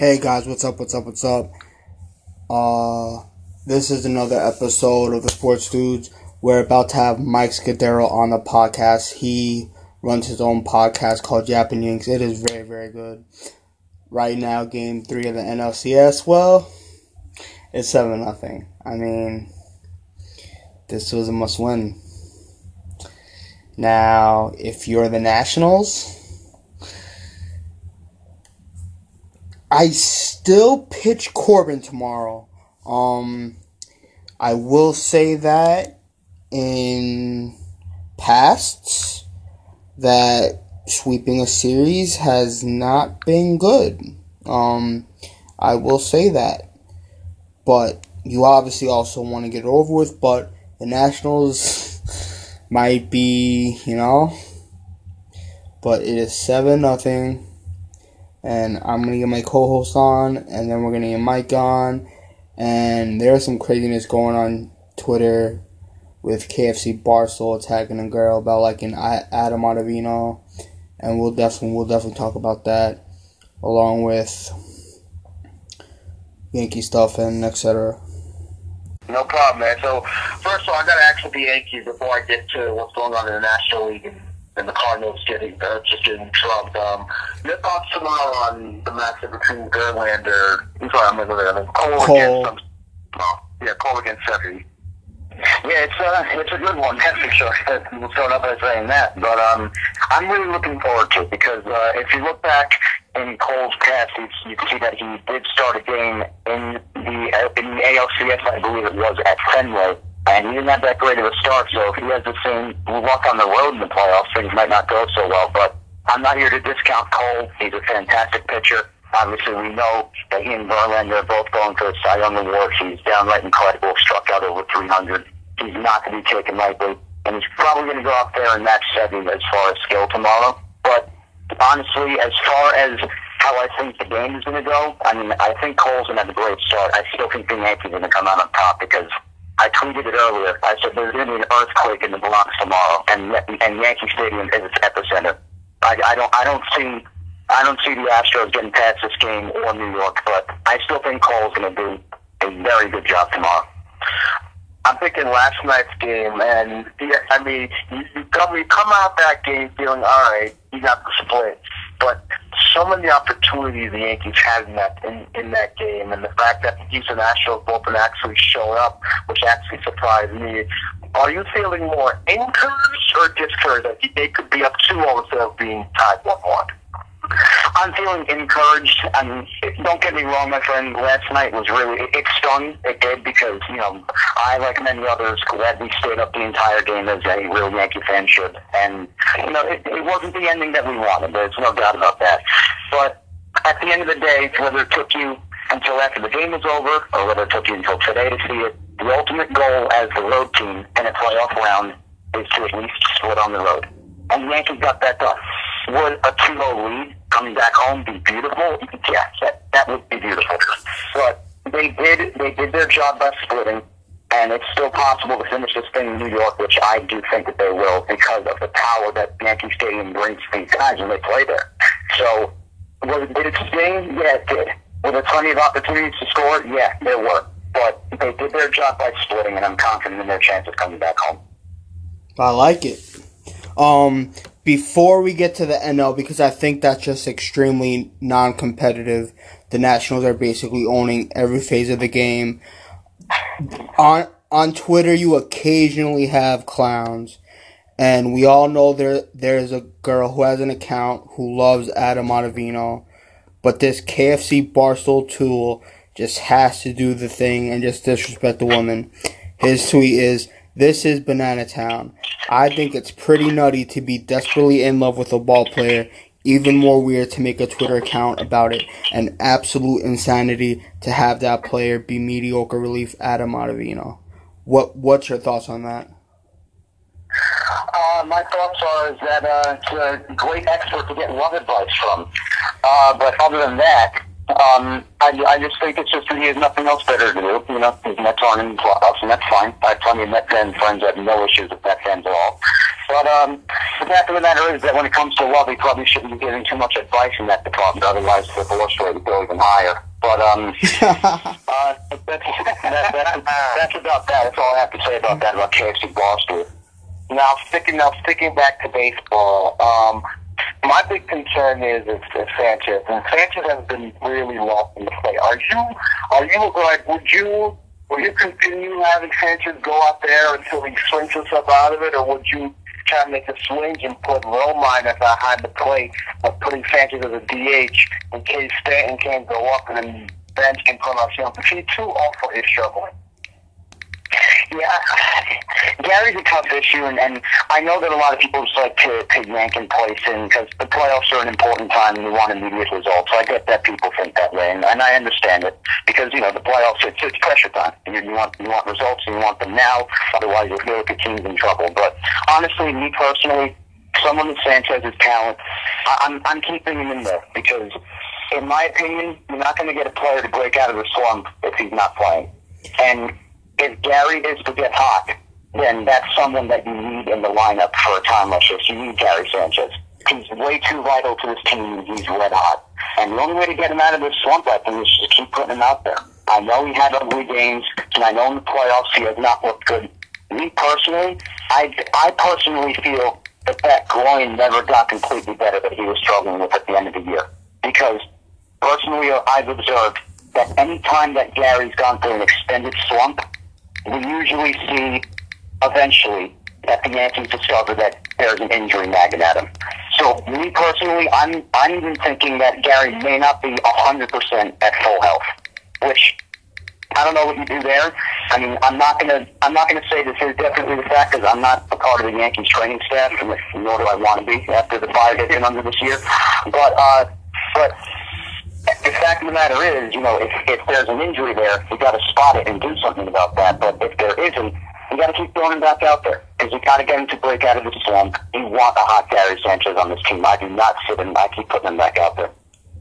Hey guys, what's up? What's up? What's up? Uh, this is another episode of the Sports Dudes. We're about to have Mike Scudiero on the podcast. He runs his own podcast called Yanks. It is very, very good. Right now, game three of the NLCS. Well, it's seven nothing. I mean, this was a must win. Now, if you're the Nationals I still pitch Corbin tomorrow. Um, I will say that in past that sweeping a series has not been good. Um, I will say that, but you obviously also want to get it over with. But the Nationals might be, you know, but it is seven nothing and I'm gonna get my co-host on, and then we're gonna get Mike on, and there's some craziness going on Twitter with KFC Barstool attacking a girl about like an Adam Ottavino, and we'll definitely we'll definitely talk about that, along with Yankee stuff and etc. No problem, man. So first of all, I gotta ask the Yankees before I get to what's going on in the National League and the Cardinals getting uh, just getting trumped. Um, your thoughts tomorrow on the matchup between Verlander, I'm sorry, I'm going to go there. Cole, Cole. against um, oh, yeah, Cole against Severi. Yeah, it's a uh, it's a good one, that's for sure. We'll start up by saying that, but um, I'm really looking forward to it because uh, if you look back in Cole's past, you, you can see that he did start a game in the uh, in the ALCS, I believe it was at Fenway and he didn't have that great of a start. So if he has the same luck on the road in the playoffs, things might not go so well. But I'm not here to discount Cole. He's a fantastic pitcher. Obviously, we know that he and Verlander are both going for the Cy Young Award. He's downright incredible, struck out over 300. He's not going to be taken lightly, and he's probably going to go out there and match seven as far as skill tomorrow. But honestly, as far as how I think the game is going to go, I mean, I think Cole's going to have a great start. I still think the Yankees are going to come out on top because I tweeted it earlier. I said there's going to be an earthquake in the Bronx tomorrow, and and Yankee Stadium is its epicenter. I, I don't I don't see I don't see the Astros getting past this game or New York, but I still think Cole's going to do a very good job tomorrow. I'm thinking last night's game, and yeah, I mean, you, you come you come out that game feeling all right. You got the split, but so many opportunities the Yankees had in that in, in that game, and the fact that the Houston Astros bullpen actually showed up, which actually surprised me. Are you feeling more encouraged or discouraged that they could be up 2-0 instead of being tied 1-1? I'm feeling encouraged. Mean, don't get me wrong, my friend. Last night was really it, it stung. It did because you know I, like many others, gladly stayed up the entire game as a real Yankee fan should. And you know, it, it wasn't the ending that we wanted. There's no doubt about that. But at the end of the day, whether it took you until after the game was over or whether it took you until today to see it, the ultimate goal as the road team in a playoff round is to at least split on the road. And the Yankees got that done. Would a 2-0 lead coming back home be beautiful? Yeah, that, that would be beautiful. But they did they did their job by splitting, and it's still possible to finish this thing in New York, which I do think that they will because of the power that Yankee Stadium brings to these guys when they play there. So, was, did it sting? Yeah, it did. Were there plenty of opportunities to score? Yeah, there were. But they did their job by splitting, and I'm confident in their chance of coming back home. I like it. Um, before we get to the NL, because I think that's just extremely non competitive, the Nationals are basically owning every phase of the game. On on Twitter, you occasionally have clowns, and we all know there there's a girl who has an account who loves Adam Ottavino, but this KFC Barstool tool just has to do the thing and just disrespect the woman. His tweet is, "This is Banana Town." I think it's pretty nutty to be desperately in love with a ball player. Even more weird to make a Twitter account about it, and absolute insanity to have that player be mediocre relief Adam Ottavino. What What's your thoughts on that? Uh, my thoughts are that uh, it's a great expert to get love advice from. Uh, but other than that, um, I, I just think it's just that he has nothing else better to do. You know, his Mets aren't in the playoffs, and that's fine. I have plenty of Met fan friends that have no issues with Met fans at all. But um, the fact of the matter is that when it comes to love, he probably shouldn't be giving too much advice in that department. Otherwise, the divorce rate would go even higher. But um, uh, that's, that, that, that's about that. That's all I have to say about that about KFC Boston. Now sticking now sticking back to baseball, um, my big concern is is, is Sanchez, and Sanchez has been really lost in the play. Are you are you like would you will you continue having Sanchez go out there until he swings himself out of it, or would you try to make a swing and put Romine at behind the plate, of putting Sanchez as a DH in case Stanton can't go up and then bench and put But he too awful is struggling. Yeah, Gary's a tough issue, and, and I know that a lot of people just like to, to yank and place in because the playoffs are an important time and you want immediate results. So I get that people think that way, and, and I understand it because you know the playoffs it's, it's pressure time. You, you want you want results and you want them now. Otherwise, you'll feel like team's in trouble. But honestly, me personally, someone with Sanchez's talent, I, I'm I'm keeping him in there because, in my opinion, you're not going to get a player to break out of the slump if he's not playing, and if Gary is to get hot, then that's someone that you need in the lineup for a time like this. You need Gary Sanchez. He's way too vital to this team. He's red hot. And the only way to get him out of this slump, I think, is just keep putting him out there. I know he had ugly games, and I know in the playoffs he has not looked good. Me personally, I, I personally feel that that groin never got completely better that he was struggling with at the end of the year. Because personally, I've observed that any time that Gary's gone through an extended slump, we usually see eventually that the Yankees discover that there's an injury nagging at him. So me personally, I'm I'm even thinking that Gary may not be hundred percent at full health, which I don't know what you do there. I mean, I'm not gonna I'm not gonna say this is definitely the fact because I'm not a part of the Yankees training staff, nor do I want to be after the fire in under this year. But uh, but the fact of the matter is, you know, if, if there's an injury there, you got to spot it and do something about that. But if there isn't, you got to keep throwing him back out there because you got to get him to break out of the slump. You want a hot Gary Sanchez on this team. I do not sit him. I keep putting him back out there.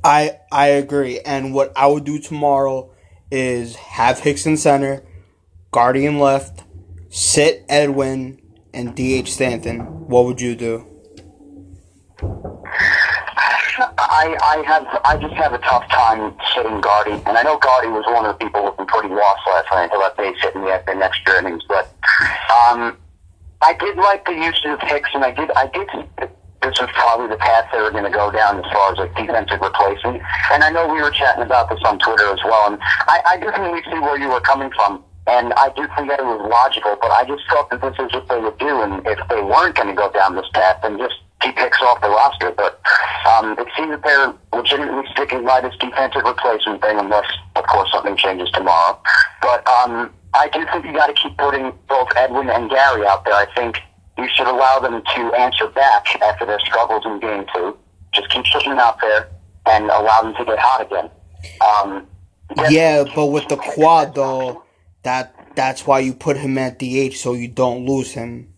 I I agree. And what I would do tomorrow is have Hicks in center, Guardian left, sit Edwin, and DH Stanton. What would you do? I, I have I just have a tough time sitting Guardy, and I know Guardy was one of the people looking pretty lost last night until that base hit in the, the next innings. But um, I did like the use of Hicks, and I did I did this was probably the path they were going to go down as far as like defensive replacement. And I know we were chatting about this on Twitter as well, and I, I definitely see where you were coming from. And I do think that it was logical, but I just thought that this is what they would do, and if they weren't going to go down this path, then just keep picks off the roster. But um, it seems that they're legitimately sticking by this defensive replacement thing, unless, of course, something changes tomorrow. But um, I do think you got to keep putting both Edwin and Gary out there. I think you should allow them to answer back after their struggles in game two. Just keep putting them out there and allow them to get hot again. Um, yeah, but with the quad though, that that's why you put him at DH so you don't lose him.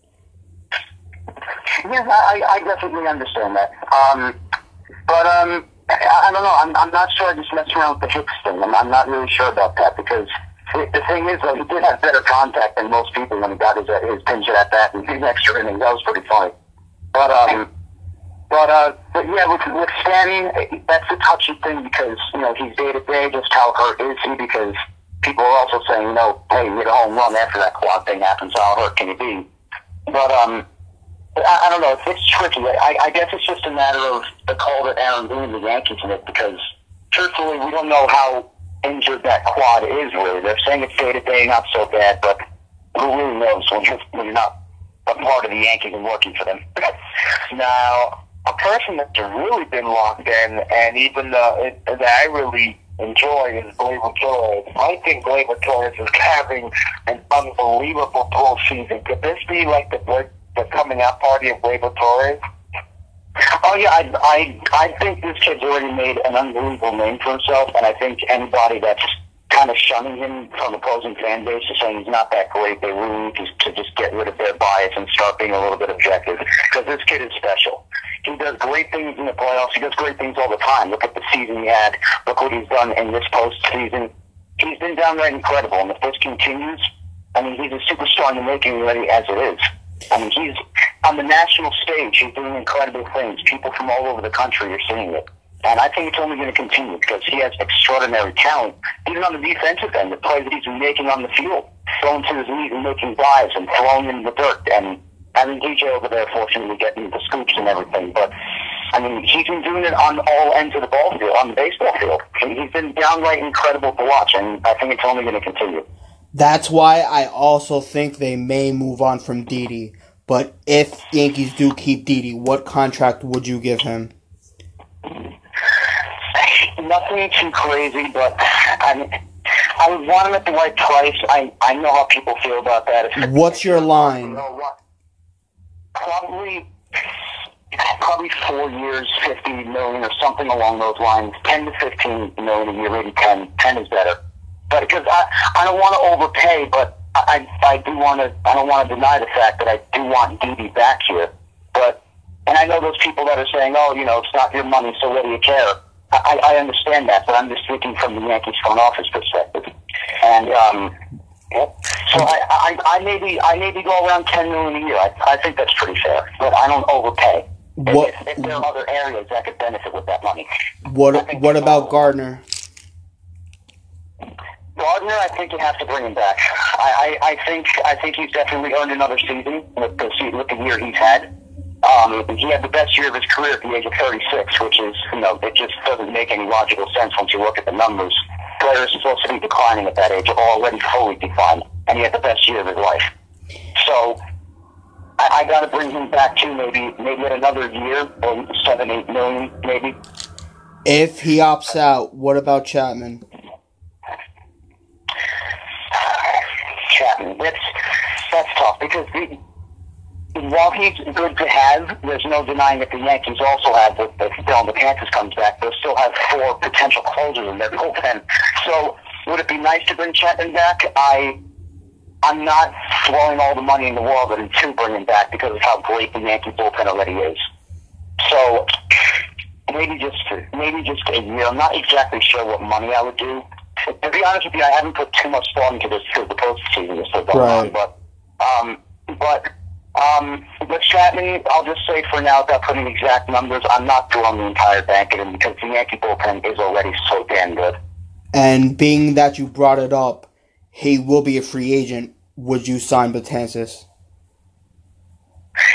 Yes, I, I definitely understand that. Um, but um, I, I don't know. I'm, I'm not sure. I just messed around with the Hicks thing. I'm, I'm not really sure about that because the, the thing is, though, he did have better contact than most people when he got his his pinch at that and his extra inning. That was pretty funny. But um, but uh, but yeah, with with Stanton, that's a touchy thing because you know he's day to day. Just how hurt is he? Because people are also saying, you know, hey, hit a home run after that quad thing happens. How hurt can you be? But um, I, I don't know. It's, it's tricky. I, I guess it's just a matter of the call that Aaron Boone, the Yankees, make because truthfully, we don't know how injured that quad is. Really, they're saying it's day to day, not so bad, but who really knows when you're, when you're not a part of the Yankees and working for them? now, a person that's really been locked in, and even it, that I really enjoy is Gleyber Torres. I think Gleyber Torres is having an unbelievable postseason. Could this be like the the coming out party of Gleyber Torres? Oh yeah, I, I I think this kid's already made an unbelievable name for himself, and I think anybody that's kind of shunning him from opposing fan base is saying he's not that great. They really need to, to just get rid of their bias and start being a little bit objective because this kid is special. He does great things in the playoffs. He does great things all the time. Look at the season he had. Look what he's done in this postseason. He's been downright incredible, and if this continues, I mean, he's a superstar in the making already as it is. I mean, he's on the national stage. He's doing incredible things. People from all over the country are seeing it. And I think it's only going to continue because he has extraordinary talent, even on the defensive end, the plays that he's making on the field, throwing to his knees and making dives and throwing in the dirt. And mean, DJ over there, fortunately, getting the scoops and everything. But I mean, he's been doing it on all ends of the ball field, on the baseball field. He's been downright incredible to watch, and I think it's only going to continue. That's why I also think they may move on from Didi. But if Yankees do keep Didi, what contract would you give him? Nothing too crazy, but I mean, I would want him at the right price. I I know how people feel about that. What's your line? Probably probably four years, fifty million or something along those lines. Ten to fifteen million a year, maybe ten. Ten is better. But because I I don't want to overpay, but I I do want to I don't want to deny the fact that I do want Didi back here. But and I know those people that are saying, oh, you know, it's not your money, so what do you care? I, I understand that, but I'm just speaking from the Yankees front office perspective. And um, so I, I, I maybe I maybe go around ten million a year. I, I think that's pretty fair, but I don't overpay. What if, if there are other areas that could benefit with that money? what what about Gardner? Gardner, I think you have to bring him back. I, I, I think I think he's definitely earned another season with the se- with the year he's had. Um, he had the best year of his career at the age of 36, which is you know it just doesn't make any logical sense once you look at the numbers. Players supposed to be declining at that age, already fully declined, and he had the best year of his life. So I, I got to bring him back too, maybe maybe at another year or seven, eight million, maybe. If he opts out, what about Chapman? Chapman. That's that's tough because the, while he's good to have, there's no denying that the Yankees also have, if, if Dellin Betances comes back, they'll still have four potential closers in their bullpen. So would it be nice to bring Chapman back? I I'm not throwing all the money in the world into bring him back because of how great the Yankee bullpen already is. So maybe just maybe just a year. I'm not exactly sure what money I would do. To be honest with you, I haven't put too much thought into this because the postseason is still going Right. on. But um, but um, with Chapman, I'll just say for now, without putting exact numbers, I'm not throwing the entire bank at him because the Yankee bullpen is already so damn good. And being that you brought it up, he will be a free agent. Would you sign Betances?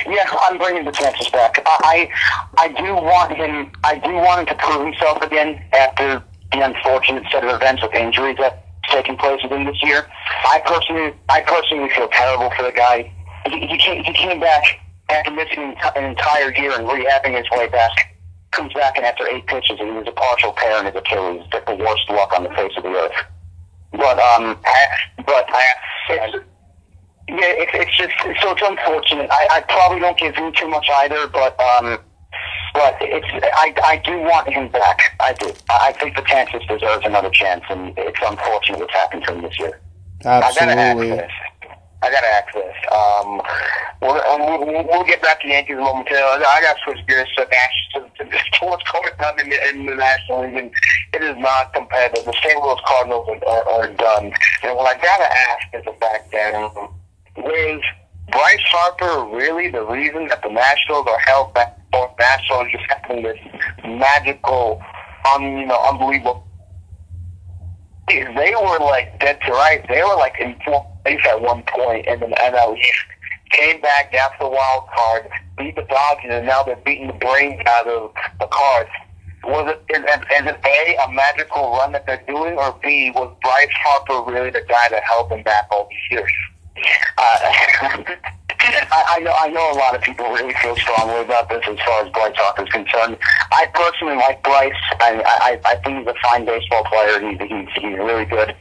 Yeah, I'm bringing Betances back. I, I I do want him. I do want him to prove himself again after the unfortunate set of events with injuries that's taken place with him this year. I personally, I personally feel terrible for the guy. He, he came, he came back after missing an entire year and rehabbing his way back. Comes back and after eight pitches, and he was a partial tear in his Achilles. That's the worst luck on the face of the earth. But um, but I, it's, yeah, it's, it's just so it's unfortunate. I, I probably don't give him too much either, but um, but it's I I do want him back. I do. I think Betances deserves another chance, and it's unfortunate what's happened to him this year. I gotta ask Absolutely. I gotta ask this. Um, we'll, we'll, we'll- we'll get back to the Yankees momentarily. I gotta switch gears to, Nash- to, to, to what's going on in the, in the National League, and it is not competitive. The St. Louis Cardinals are, are, are done. And what I gotta ask is the fact that um, is Bryce Harper really the reason that the Nationals are held back? Or Nationals just having this magical, um, you know, unbelievable they were like dead to rights. They were like in fourth place at one point in the NL East. Came back after the wild card, beat the Dodgers, and now they're beating the brains out of the Cards. Was it is, is it a a magical run that they're doing, or b was Bryce Harper really the guy that held them back all these years? Uh, I, I know I know a lot of people really feel strongly about this as far as Bryce Harper is concerned. I personally like Bryce. I I, I think he's a fine baseball player. He's, he's he's really good.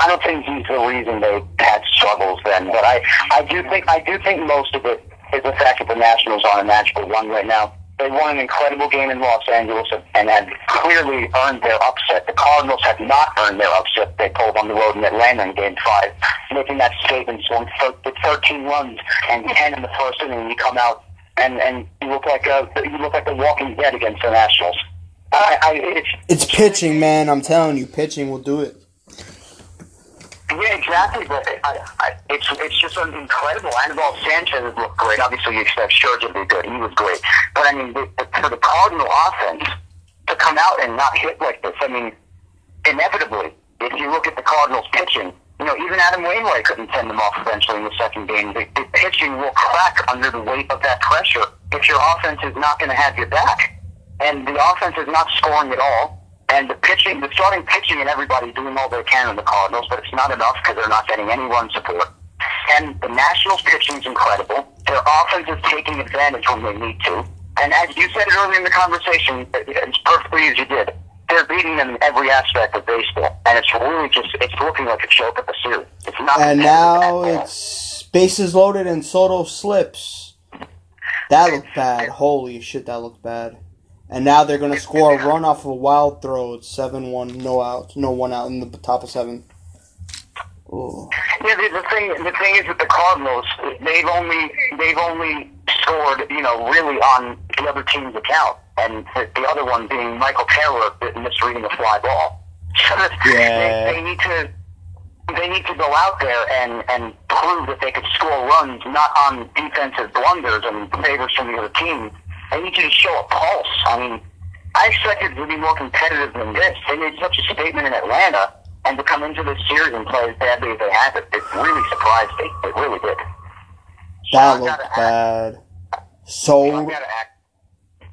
I don't think he's the reason they had struggles then, but I I do think I do think most of it is the fact that the Nationals are a magical run right now. They won an incredible game in Los Angeles and had clearly earned their upset. The Cardinals had not earned their upset. They pulled on the road in Atlanta in Game Five, making that statement. So with 13 runs and 10 in the first inning, you come out and and you look like a you look like the Walking Dead against the Nationals. I, I it's It's pitching, man. I'm telling you, pitching will do it. Yeah, exactly. But I, I, it's it's just incredible. Anibal Sanchez looked great. Obviously, you expect Scherzer to be good. He was great. But I mean, the, the, for the Cardinal offense to come out and not hit like this, I mean, inevitably, if you look at the Cardinals pitching, you know, even Adam Wainwright couldn't send them off eventually in the second game. The, the pitching will crack under the weight of that pressure if your offense is not going to have your back. And the offense is not scoring at all. And the pitching, the starting pitching and everybody doing all they can in the Cardinals, but it's not enough because they're not getting any run support. And the Nationals pitching is incredible. Their offense is taking advantage when they need to. And as you said earlier in the conversation, as perfectly as you did, they're beating them in every aspect of baseball. And it's really just, it's looking like a choke at the series. It's not And now it's bases loaded and Soto slips. That looked bad. Holy shit, that looked bad. And now they're gonna score a run off of a wild throw. It's seven one, no out, no one out in the top of seven. Ooh. Yeah, the, the thing the thing is with the Cardinals, they've only they've only scored, you know, really on the other team's account, and the, the other one being Michael Taylor misreading a fly ball. So Yeah. they, they need to they need to go out there and and prove that they could score runs not on defensive blunders and favors from the other team. They need to show a pulse. I mean, I expected it to be more competitive than this. They made such a statement in Atlanta, and to come into this series and play as badly as they have, it, it really surprised me. It really did. So That looked gotta act- bad. I So gotta act.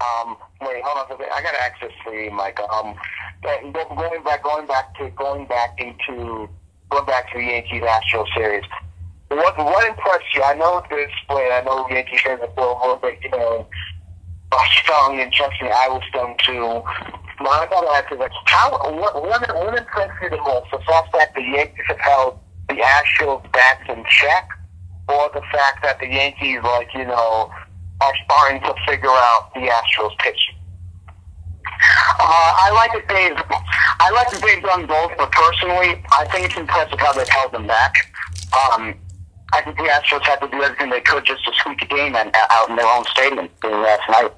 Um, wait, hold on. a second. I gotta this for you, Mike. Um, going back, going back to going back into going back to the Yankees Astros series. What what impressed you? I know the split. I know Yankees fans are little bit, you know, stung and me, I was I gotta ask you, like, how what what impressed you the most? The fact that the Yankees have held the Astros bats in check, or the fact that the Yankees, like you know, are starting to figure out the Astros pitching. Uh, I like that they've, I like that they've done both, but personally, I think it's impressive how they've held them back. Um, I think the Astros had to do everything they could just to squeak a game and, out in their own stadium last night.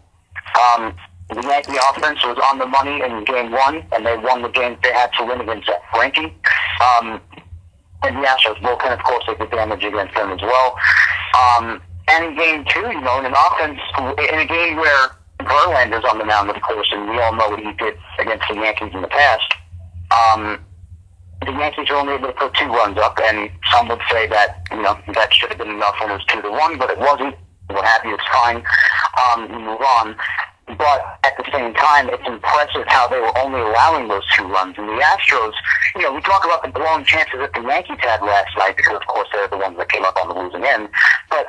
Um, the Yankee offense was on the money in game one, and they won the game they had to win against Frankie. Um, and the Astros bullpen, of course, they did damage against them as well. Um, and in game two, you know, in an offense, in a game where Verlander's on the mound, of course, and we all know what he did against the Yankees in the past. Um, the Yankees were only able to put two runs up, and some would say that you know that should have been enough when it was two to one, but it wasn't. We're happy it's fine. Um, we move on. But at the same time, it's impressive how they were only allowing those two runs. And the Astros, you know, we talk about the blown chances that the Yankees had last night because, of course, they're the ones that came up on the losing end. But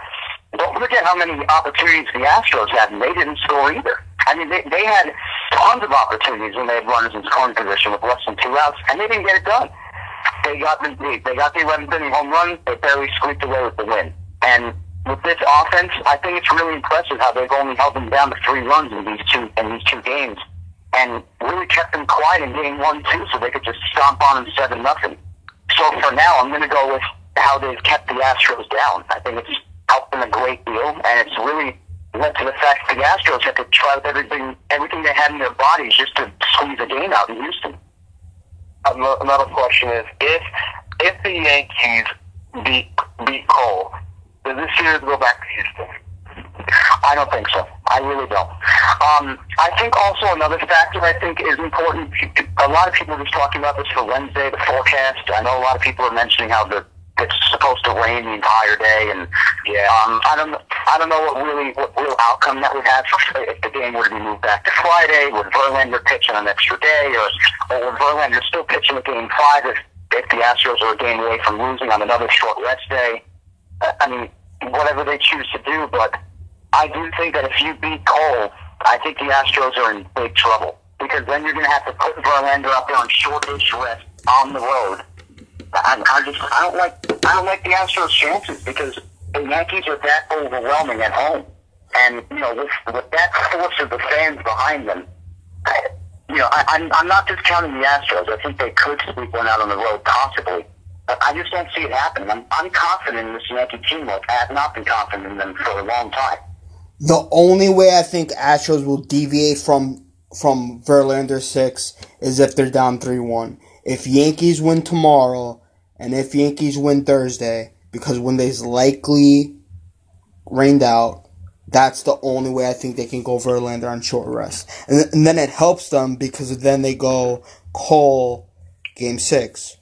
don't forget how many opportunities the Astros had, and they didn't score either. I mean, they, they had tons of opportunities when they had runners in scoring position with less than two outs, and they didn't get it done. They got the they got the 11th inning home run. They barely squeaked away with the win. And with this offense, I think it's really impressive how they've only held them down to three runs in these two in these two games, and really kept them quiet in game one too, so they could just stomp on them seven nothing. So for now, I'm going to go with how they've kept the Astros down. I think it's helped them a great deal, and it's really led to the fact that the Astros had to try with everything everything they had in their bodies just to squeeze a game out in Houston. Another question is if if the Yankees beat beat Cole, does this series go back to Houston? I don't think so. I really don't. Um, I think also another factor I think is important. A lot of people are just talking about this for Wednesday, the forecast. I know a lot of people are mentioning how the it's supposed to rain the entire day, and yeah, um, I don't, I don't know what really, what real outcome that would have if the game were to be moved back to Friday. Would Verlander pitch on an extra day, or, or would Verlander still pitch in the game five if, if the Astros are a game away from losing on another short rest day? I mean, whatever they choose to do, but I do think that if you beat Cole, I think the Astros are in big trouble because then you're going to have to put Verlander up there on short-ish rest on the road. I, I just I don't like I don't like the Astros' chances because the Yankees are that overwhelming at home, and you know with, with that force of the fans behind them, I, you know I, I'm I'm not discounting the Astros. I think they could sweep one out on the road possibly. I just don't see it happening. I'm, I'm confident in this Yankee team. Like I have not been confident in them for a long time. The only way I think Astros will deviate from from Verlander six is if they're down three one. If Yankees win tomorrow And if Yankees win Thursday, because Wednesday's likely rained out, that's the only way I think they can go Verlander on short rest. And, and then it helps them because then they go Cole game six.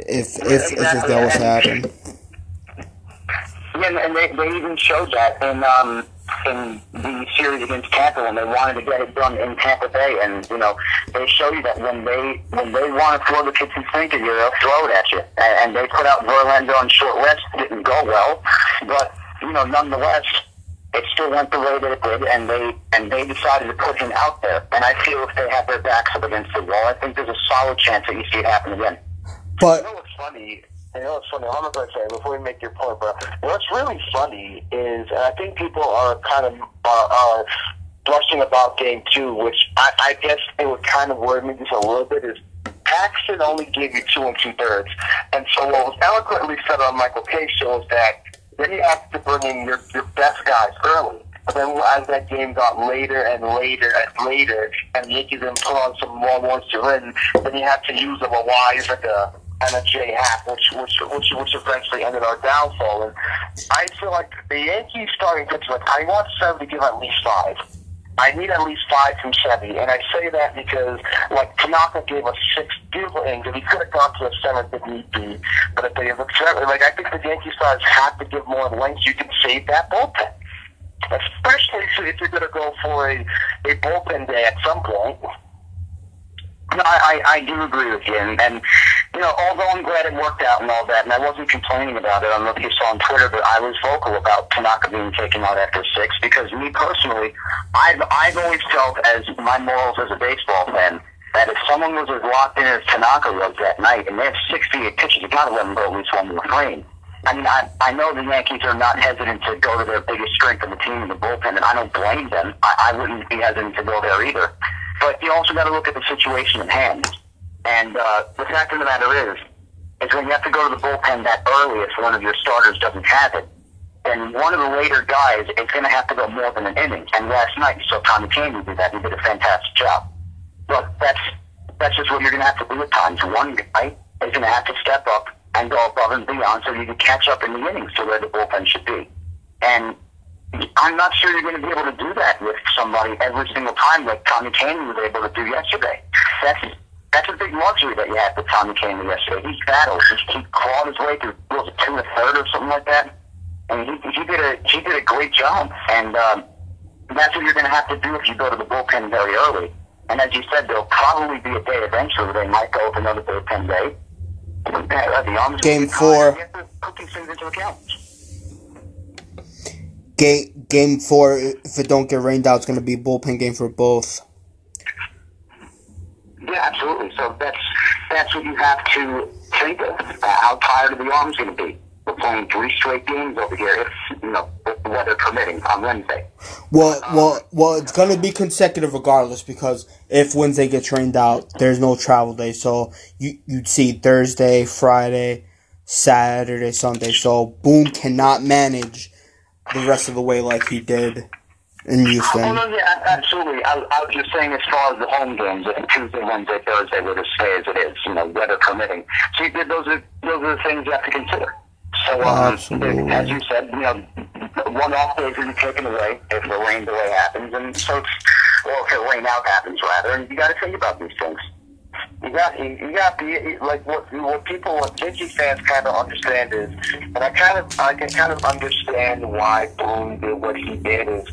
If if, if, if that was to happen. Yeah, and they, they even showed that in um, in the series against Tampa when they wanted to get it done in Tampa Bay, and you know they show you that when they when they want to throw the kitchen sink at you, they'll throw it at you. And, and they put out Verlander on short rest, didn't go well, but you know nonetheless it still went the way that it did, and they and they decided to put him out there. And I feel if they have their backs up against the wall, I think there's a solid chance that you see it happen again. But You know what's funny? You know what's funny? I'm going to say before we make your point, but what's really funny is, and I think people are kind of are, are blushing about game two, which I, I guess it would kind of worry me just a little bit. Is Paxton only gave you two and two thirds, and so what was eloquently said on Michael Kay show is that then you have to bring in your your best guys early. But then as that game got later and later and later, and the Yankees didn't put on some more ones to win, then you had to use a Wise like a and a J Happ, which which which which eventually ended our downfall. And I feel like the Yankees starting pitch, like I want Seven to give at least five. I need at least five from Sevi, and I say that because, like, Tanaka gave us six beautiful innings, and he could have gone to a seventh if need be. But if they have like, I think the Yankee stars have to give more length. You can save that bullpen, especially if you're going to go for a, a bullpen day at some point. No, I, I, do agree with you, and, and you know, although I'm glad it worked out and all that, and I wasn't complaining about it. I don't know if you saw on Twitter, but I was vocal about Tanaka being taken out after six because me personally, I've I've always felt as my morals as a baseball fan that if someone was as locked in as Tanaka was that night, and they have 68 pitches, you got to let them go at least one more frame. I mean, I, I know the Yankees are not hesitant to go to their biggest strength of the team in the bullpen, and I don't blame them. I, I wouldn't be hesitant to go there either. But you also got to look at the situation at hand. And uh, the fact of the matter is, is when you have to go to the bullpen that early if one of your starters doesn't have it, then one of the later guys is going to have to go more than an inning. And last night you saw Tommy Kahnle do that. He did a fantastic job. But that's that's just what you're going to have to do at times. One guy is going to have to step up and go above and beyond so you can catch up in the innings to where the bullpen should be. And I'm not sure you're going to be able to do that with somebody every single time like Tommy Kahnle was able to do yesterday. That's that's a big luxury that you had with Tommy Kahnle yesterday. He battled. He, he clawed his way through was it two and a third or something like that. And he, he did a he did a great job. And um, that's what you're going to have to do if you go to the bullpen very early. And as you said, there'll probably be a day eventually where they might go with another bullpen day. The arms Game four. You have to put these things into account. Game game four, if it don't get rained out, it's going to be bullpen game for both. Yeah, absolutely. So that's that's what you have to think of. Uh, how tired the arms going to be? We're playing three straight games over here, if you know weather permitting, on Wednesday. Well, well, well, it's gonna be consecutive regardless because if Wednesday gets rained out, there's no travel day. So you you'd see Thursday, Friday, Saturday, Sunday. So Boone cannot manage the rest of the way like he did in Oh Houston. no, yeah, absolutely. I, I was just saying, as far as the home games, Tuesday, Wednesday, Thursday were to stay as it is, you know, weather permitting. So you, those are those are the things you have to consider. So, um, Absolutely. as you said, you know, one off day is going to be taken away if the rain delay happens, and so it's, well, if the rain out happens rather, and you got to think about these things. You got you, you got the like what what people what Yankee fans kind of understand is, and I kind of I can kind of understand why Boone did what he did is,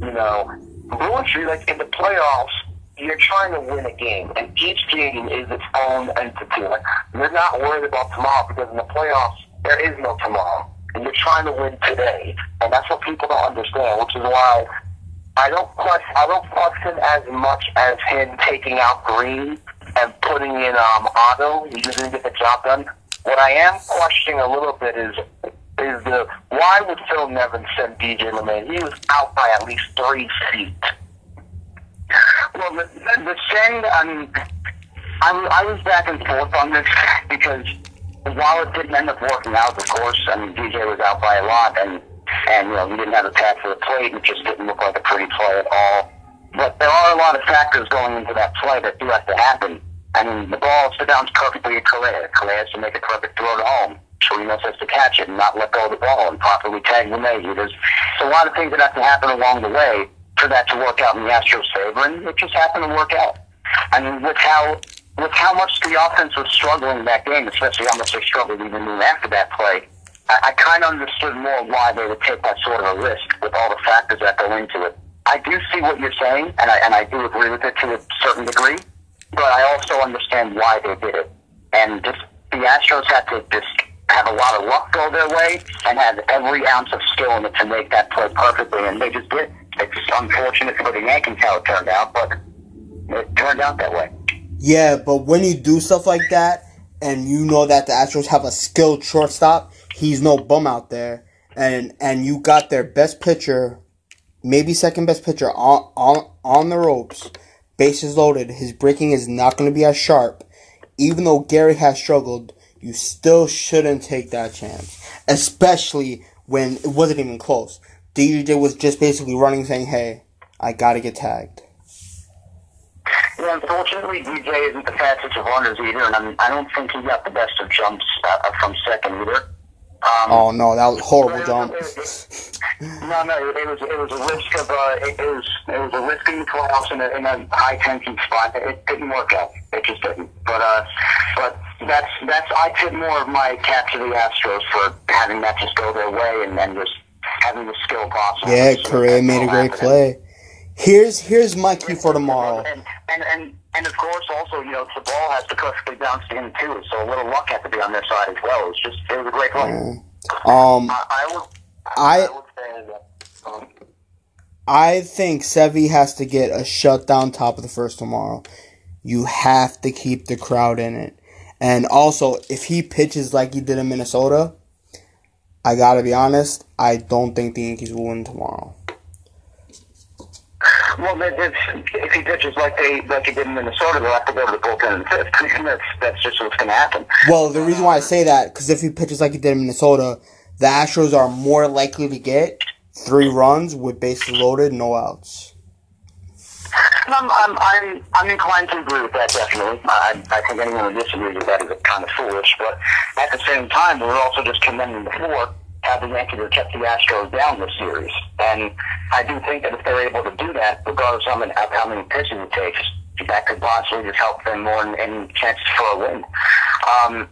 you know, Boone like in the playoffs. You're trying to win a game, and each game is its own entity. Like you're not worried about tomorrow because in the playoffs there is no tomorrow, and you're trying to win today, and that's what people don't understand. Which is why I don't question I don't question as much as him taking out Green and putting in um, Otto, just didn't get the job done. What I am questioning a little bit is is the why would Phil Nevin send DJ LeMahieu? He was out by at least three feet. Well, the, the, the send, I mean, I, was- I was back and forth on this because while it didn't end up working out, of course, I mean, DJ was out by a lot, and, and you know, he didn't have a path to the plate, it just didn't look like a pretty play at all. But there are a lot of factors going into that play that do have to happen. I mean, the ball is bounced perfectly at Correa. Correa has to make a perfect throw to home. Chirinos has to catch it and not let go of the ball and properly tag LeMahieu. There's, there's a lot of things that have to happen along the way for that to work out in the Astros' favor, and it just happened to work out. I mean, with how with how much the offense was struggling in that game, especially how much they struggled even after that play, I, I kind of understood more why they would take that sort of a risk with all the factors that go into it. I do see what you're saying, and I and I do agree with it to a certain degree, but I also understand why they did it. And just the Astros had to just have a lot of luck go their way and have every ounce of skill in it to make that play perfectly, and they just did. It's just unfortunate for the Yankees how it turned out, but it turned out that way. Yeah, but when you do stuff like that, and you know that the Astros have a skilled shortstop, he's no bum out there, and and you got their best pitcher, maybe second best pitcher on on on the ropes, bases loaded. His breaking is not going to be as sharp, even though Gary has struggled. You still shouldn't take that chance, especially when it wasn't even close. DJ was just basically running, saying, "Hey, I got to get tagged." Yeah, unfortunately, DJ isn't the fastest of runners either, and I'm, I don't think he got the best of jumps uh, from second either. Um, oh no, that was horrible jump. no, no, it was it was a risk of uh, it, it was it was a risk in the playoffs in a, in a high tension spot. It didn't work out. It just didn't. But uh, but that's that's I tip more of my cap to the Astros for having that just go their way and then just having the skill possible. Yeah, Correa made a great play. Here's here's my key for tomorrow. And, and and and of course, also you know the ball has to perfectly bounce in too, so a little luck has to be on their side as well. It's just it was a great play. Um, I, I would I I would say that. Um, I think Sevi has to get a shutdown top of the first tomorrow. You have to keep the crowd in it. And also, if he pitches like he did in Minnesota, I gotta be honest, I don't think the Yankees will win tomorrow. Well, that, that's, if he pitches like they like he did in Minnesota, they'll have to go to the bullpen in fifth. And that's that's just what's going to happen. Well, the reason why I say that, because if he pitches like he did in Minnesota, the Astros are more likely to get three runs with bases loaded, no outs. I'm, I'm, I'm, I'm inclined to agree with that, definitely. I, I think anyone who disagrees with that is kind of foolish. But at the same time, we're also just commending the before how the Yankees have kept the Astros down this series. And I do think that if they're able to do that, regardless of how many, of how many pitches it takes, that could possibly just help them more in, in chances for a win. Um,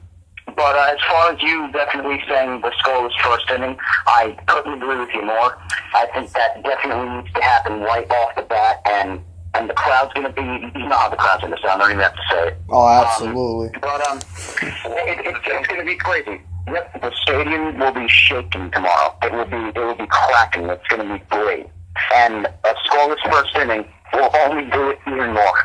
but uh, as far as you definitely saying the scoreless first inning, I couldn't agree with you more. I think that definitely needs to happen right off the bat, and and the crowd's going to be, you know how the crowd's going to sound, I don't even have to say it. Oh, absolutely. Um, but um, it, it, it's going to be crazy. Yep, the stadium will be shaking tomorrow. It will be, it will be cracking. It's going to be great. And a scoreless first inning will only do it even more.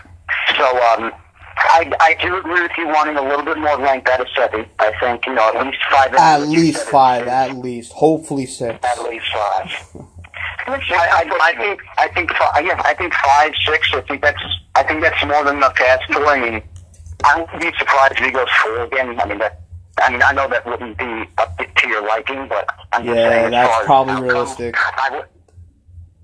So um, I, I do agree with you wanting a little bit more length out of Sevi. I think you know at least five. At least five, at least. Hopefully six. At least five. I, I, I think I think five, yeah I think five six I think that's I think that's more than enough to ask for. I mean I wouldn't be surprised if he goes four again. I mean that I mean I know that wouldn't be up to your liking, but I'm just Yeah, saying as that's probably outcome, realistic. I would.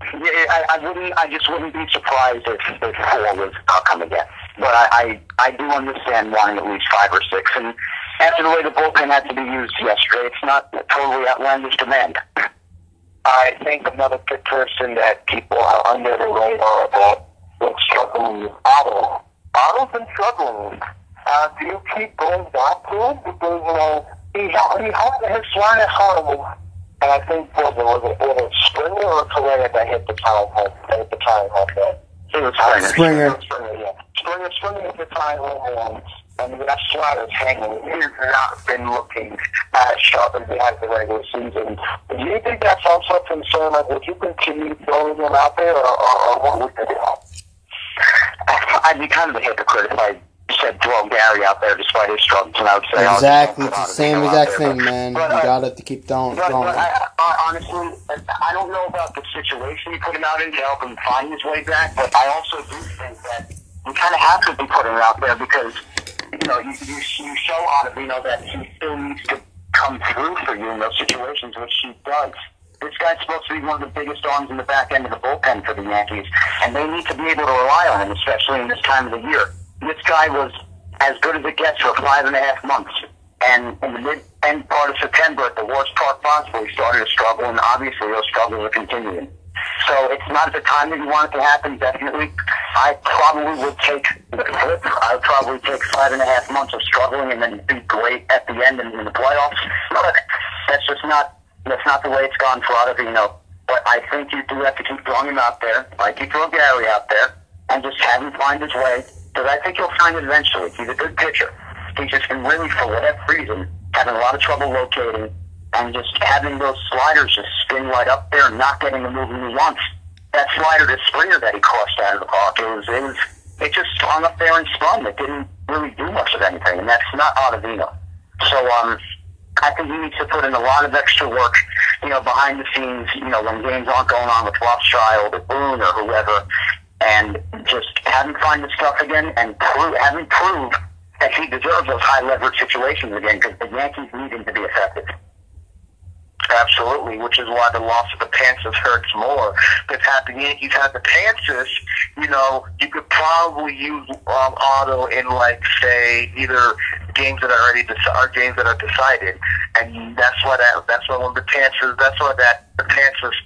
Yeah, I, I wouldn't. I just wouldn't be surprised if, if four was outcome again. But I, I, I do understand wanting at least five or six. And after the way the bullpen had to be used yesterday, it's not a totally outlandish demand. I think another good person that people are under the radar about that's struggling is Otto. Otto's been struggling. Uh, do you keep going back to him? Because, you know, he, he had his line is horrible. And I think was it was it, was it Springer or Correa that hit the time home that hit the time home run? It was Springer. Springer. Springer, yeah. Springer, Springer hit the time home run. And that slider's hanging. He has not been looking as sharp as he has the regular season. Do you think that's also a concern? Like, would you continue throwing him out there, or, or, or what would you do? I'd be kind of a hypocrite if I said throw Gary out there despite his struggles, and I would say Exactly. It's the same exact there. thing, But- man. You uh, got it to keep down, but, going. but I, I, honestly, I don't know about the situation you put him out in to help him find his way back, but I also do think that you kind of have to be putting him out there because, you know, you, you, you show Ottavino that he still needs to come through for you in those situations, which he does. This guy's supposed to be one of the biggest arms in the back end of the bullpen for the Yankees, and they need to be able to rely on him, especially in this time of the year. This guy was as good as it gets for five and a half months. And in the mid end part of September, at the worst part possible, he started to struggle, and obviously those struggles are continuing. So it's not the time that you want it to happen, definitely. I probably would take the flip. I would probably take five and a half months of struggling and then be great at the end and in the playoffs. But that's just not that's not the way it's gone for Ottavino. But I think you do have to keep throwing him out there, like you throw Gary out there, and just have him find his way. Because I think he'll find eventually. He's a good pitcher. He's just been really, for whatever reason, having a lot of trouble locating and just having those sliders just spin right up there and not getting the movement he wants. That slider to Springer that he crushed out of the park, it was, it was, it just hung up there and spun. It didn't really do much of anything, and that's not Ottavino. So, um, I think he needs to put in a lot of extra work, you know, behind the scenes, you know, when games aren't going on with Rothschild or Boone or whoever, and just have him find the stuff again and prove, have him prove that he deserves those high leverage situations again because the Yankees need him to be effective. Absolutely, which is why the loss of the Panthers hurts more. Because had the Yankees had the Panthers, you know, you could probably use um, Otto in like say either games that are already deci- or games that are decided, and that's why that that's why when the Panthers that's why that the Panthers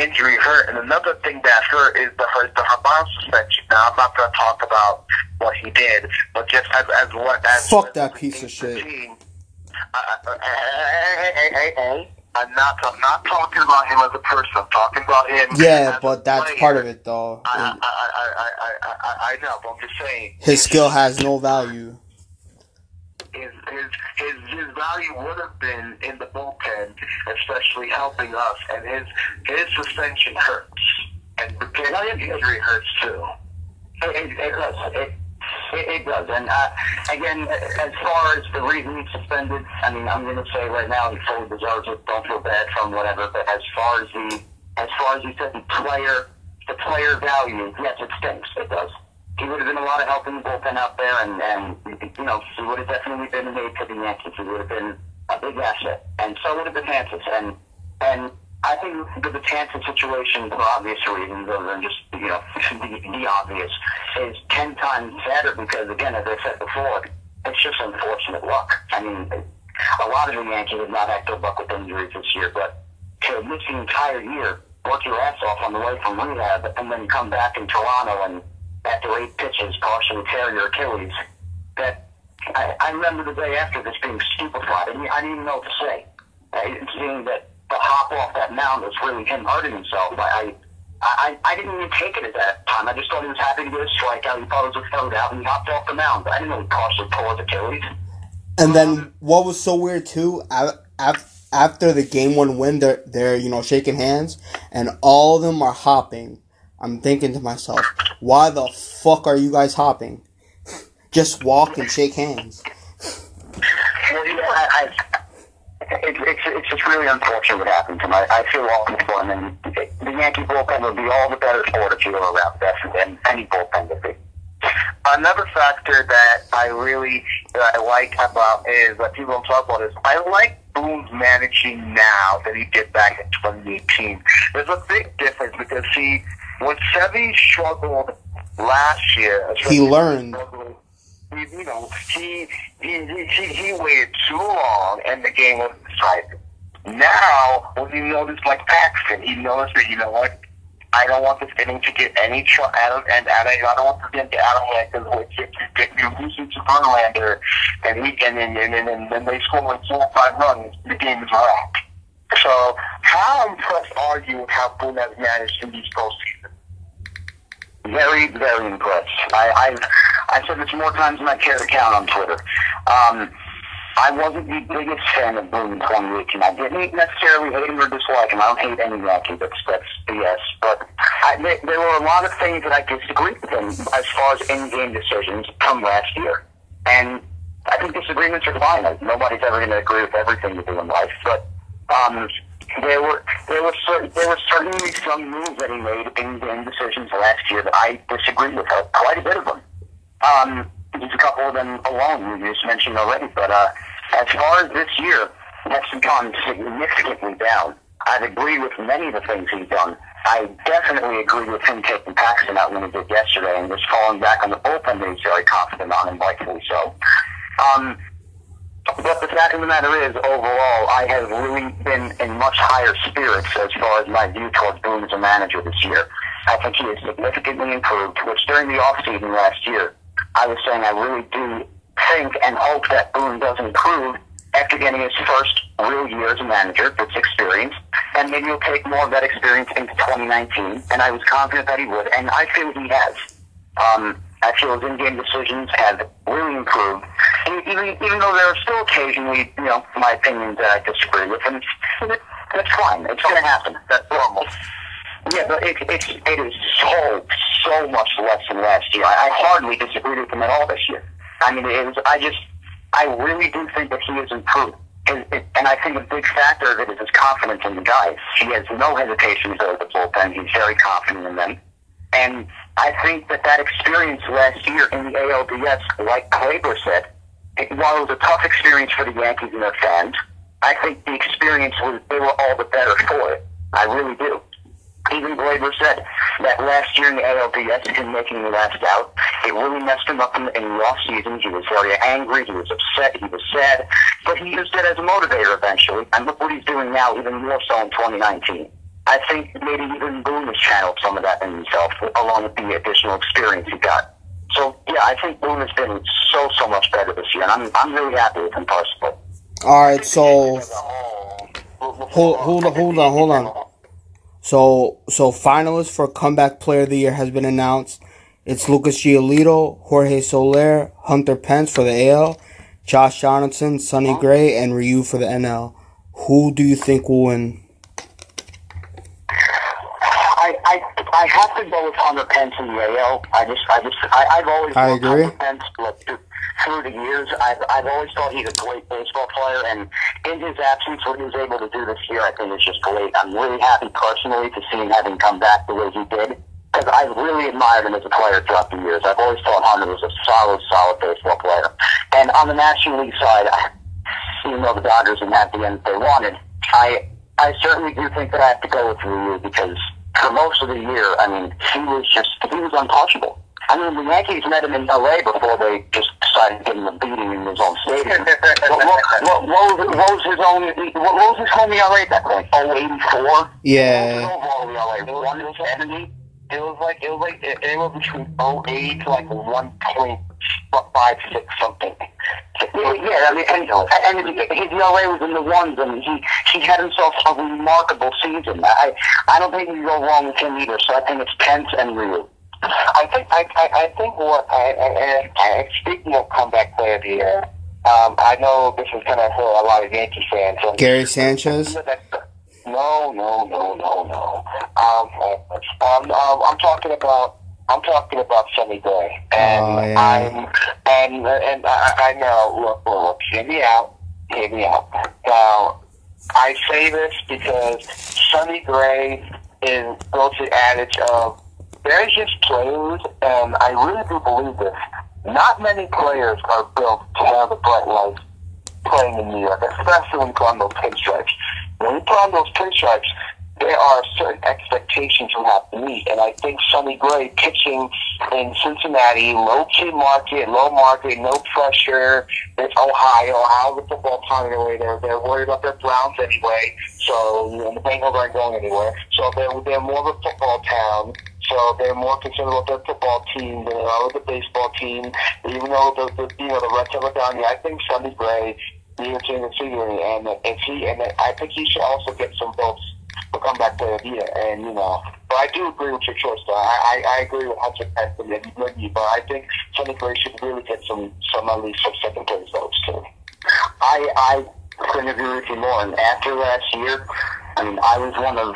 injury hurt. And another thing that hurt is the the Habano suspension. Now I'm not going to talk about what he did, but just as as what as Fuck as that piece of shit. team, I- I- I- I- I- I- I'm not. I'm not talking about him as a person. I'm talking about him. Yeah, but that's player. part of it, though. I, I, I, I, I, know, but I'm just saying. His skill has no value. His, his, his, his value would have been in the bullpen, especially helping us, and his his suspension hurts, and the injury hurts too. It, it, it. It, it, it does. And uh, again, as far as the reason he's suspended, I mean, I'm going to say right now he fully deserves it. Don't feel bad from whatever. But as far as the as far as you said, the player the player value, yes, it stinks. It does. He would have been a lot of help in the bullpen out there, and and you know he would have definitely been made to the Yankees. He would have been a big asset, and so would have been Hansons. And and I think the Betances situation, for obvious reasons, other than just you know the, the obvious, is ten times better because again, as I said before, it's just unfortunate luck. I mean, a lot of the Yankees have not had good luck with injuries this year, but to miss the entire year, work your ass off on the way from rehab, and then come back in Toronto and after eight pitches, partially tear your Achilles. That I, I remember the day after this being stupefied. I didn't, I didn't even know what to say. Uh, seeing that the hop off that mound was really him hurting himself. I, I, I, I didn't even take it at that time. I just thought he was happy to get a strikeout. He thought it was a third out, and he hopped off the mound. I didn't know he partially tore his Achilles. And then what was so weird too? After the game one win, they're they're you know shaking hands, and all of them are hopping. I'm thinking to myself, why the fuck are you guys hopping? Just walk and shake hands. Well, you know, I, I, it, it's it's just really unfortunate what happened to him. I, I feel awful for him, and the Yankee bullpen would be all the better for it if you were around Bessie, and any bullpen would be. Another factor that I really that I like about is that people don't talk about is I like Boone's managing now that he did back in 2018. There's a big difference because he, when Sevi struggled last year, He learned. he, you know, he, he, he, he, he waited too long and the game was decided. Now, when you notice like Paxton, he noticed that, you know what, I don't want this inning to get any tr- out of, and out I don't want this game to out of hand because if you get you lose to Verlander and we and then and, and, and then they score like four or five runs, the game is wrapped. So, how impressed are you with how Boone has managed in these postseason? Very, very impressed. I, I've I've said this more times than I care to count on Twitter. Um, I wasn't the biggest fan of Boone in 2018. I didn't necessarily hate him or dislike him. I don't hate any Yankee. That's that's BS. But I, there, there were a lot of things that I disagreed with him as far as in-game decisions come last year, and I think disagreements are fine. Nobody's ever going to agree with everything you do in life, but um, there were there were cer- there were certainly some moves that he made in game decisions last year that I disagreed with. Uh, quite a bit of them. Um, just a couple of them alone you just mentioned already. But uh, as far as this year, that's gone significantly down. I've agreed with many of the things he's done, I definitely agree with him taking Paxton out when he did yesterday and just falling back on the bullpen that he's very confident on, and rightfully so. Um, but the fact of the matter is, overall, I have really been in much higher spirits as far as my view towards Boone as a manager this year. I think he has significantly improved, which during the offseason last year, I was saying I really do think and hope that Boone does improve after getting his first real year as a manager, with experience, and maybe he'll take more of that experience into 2019. And I was confident that he would, and I feel he has. Um, His in-game decisions have really improved. And even even though there are still occasionally, you know, my opinions that I disagree with, and that's fine. It's going to happen. That's normal. Yeah, but it, it's it is so so much less than last year. I, I hardly disagreed with him at all this year. I mean, it was. I just I really do think that he has improved. And, and I think a big factor of it is his confidence in the guys. He has no hesitation to go to the bullpen. He's very confident in them. And I think that that experience last year in the ALDS, like Gleyber said, it, while it was a tough experience for the Yankees and their fans, I think the experience was, they were all the better for it. I really do. Even Gleyber said that last year in the ALDS, him making the last out, it really messed him up in, in the off season. He was very angry. He was upset. He was sad. But he used it as a motivator eventually. And look what he's doing now, even more so in 2019. I think maybe even Boone has channeled some of that in himself, along with the additional experience he got. So yeah, I think Boone has been so so much better this year, and I'm I'm really happy with him personally. All right, so hold hold on hold on hold on. So so finalists for comeback player of the year has been announced. It's Lucas Giolito, Jorge Soler, Hunter Pence for the AL, Josh Donaldson, Sonny Gray, and Ryu for the NL. Who do you think will win? I, I have to go with Hunter Pence the AL. I just I just I, I've always I agree. Hunter Pence th- through the years. I've I've always thought he's a great baseball player, and in his absence, what he was able to do this year, I think is just great. I'm really happy personally to see him having come back the way he did. Because I really admired him as a player throughout the years. I've always thought Hunter was a solid, solid baseball player. And on the National League side, I- even though the Dodgers didn't have the end they wanted, I I certainly do think that I have to go with Ryu because for most of the year, I mean, he was just he was untouchable. I mean, the Yankees met him in L.A. before they just decided to give him a beating in his own stadium. what, what, what, what, was, what was his own? What, what was his home ERA at that point? Oh, 84? Yeah. Overall ERA, 170? It was like it was like it, it was between 08 to like 1.56 something. Yeah, yeah, I mean, and, and his ERA was in the ones, and he he had himself a remarkable season. I I don't think you go wrong with him either. So I think it's Pence and Ryu. I think I, I, I think what I, I, I speaking of comeback player of the year, um, I know this is gonna hurt a lot of Yankee fans. So Gary Sanchez. No, no, no, no, no. Um, um, um, I'm talking about. I'm talking about Sonny Gray, oh, and Oh, yeah. I'm and and I, I know. Look, look, look, hear me out. Hear me out. Now, I say this because Sonny Gray is goes the adage of they're just players, and I really do believe this. Not many players are built to have a bright life playing in New York, especially when you put on those pinstripes. When you put on those pinstripes, there are certain expectations you have to meet. And I think Sonny Gray pitching in Cincinnati, low key market, low market, no pressure. It's Ohio. Ohio's a football town anyway. They're they're worried about their Browns anyway. So you know, the Bengals aren't going anywhere. So they're they're more of a football town. So they're more concerned about their football team than they are with the baseball team. Even though the, the you know the Reds have it down, yeah, I think Sonny Gray in the figuring, and if he and I think he should also get some votes for comeback player of the year. And you know, but I do agree with your choice. Though I I, I agree with Hunter Pence and Yogi, but I think Sonny Gray should really get some some at least some second place votes too. I I couldn't agree with you more. And after last year, I mean, I was one of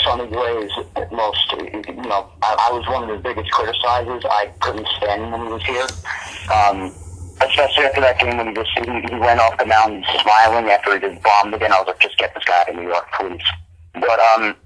Sonny Gray's most, you know, I, I was one of his biggest criticizers. I couldn't stand him when he was here. Um, especially after that game when he just he, he went off the mound smiling after he just bombed again. I was like, just get this guy out to New York, please. But um,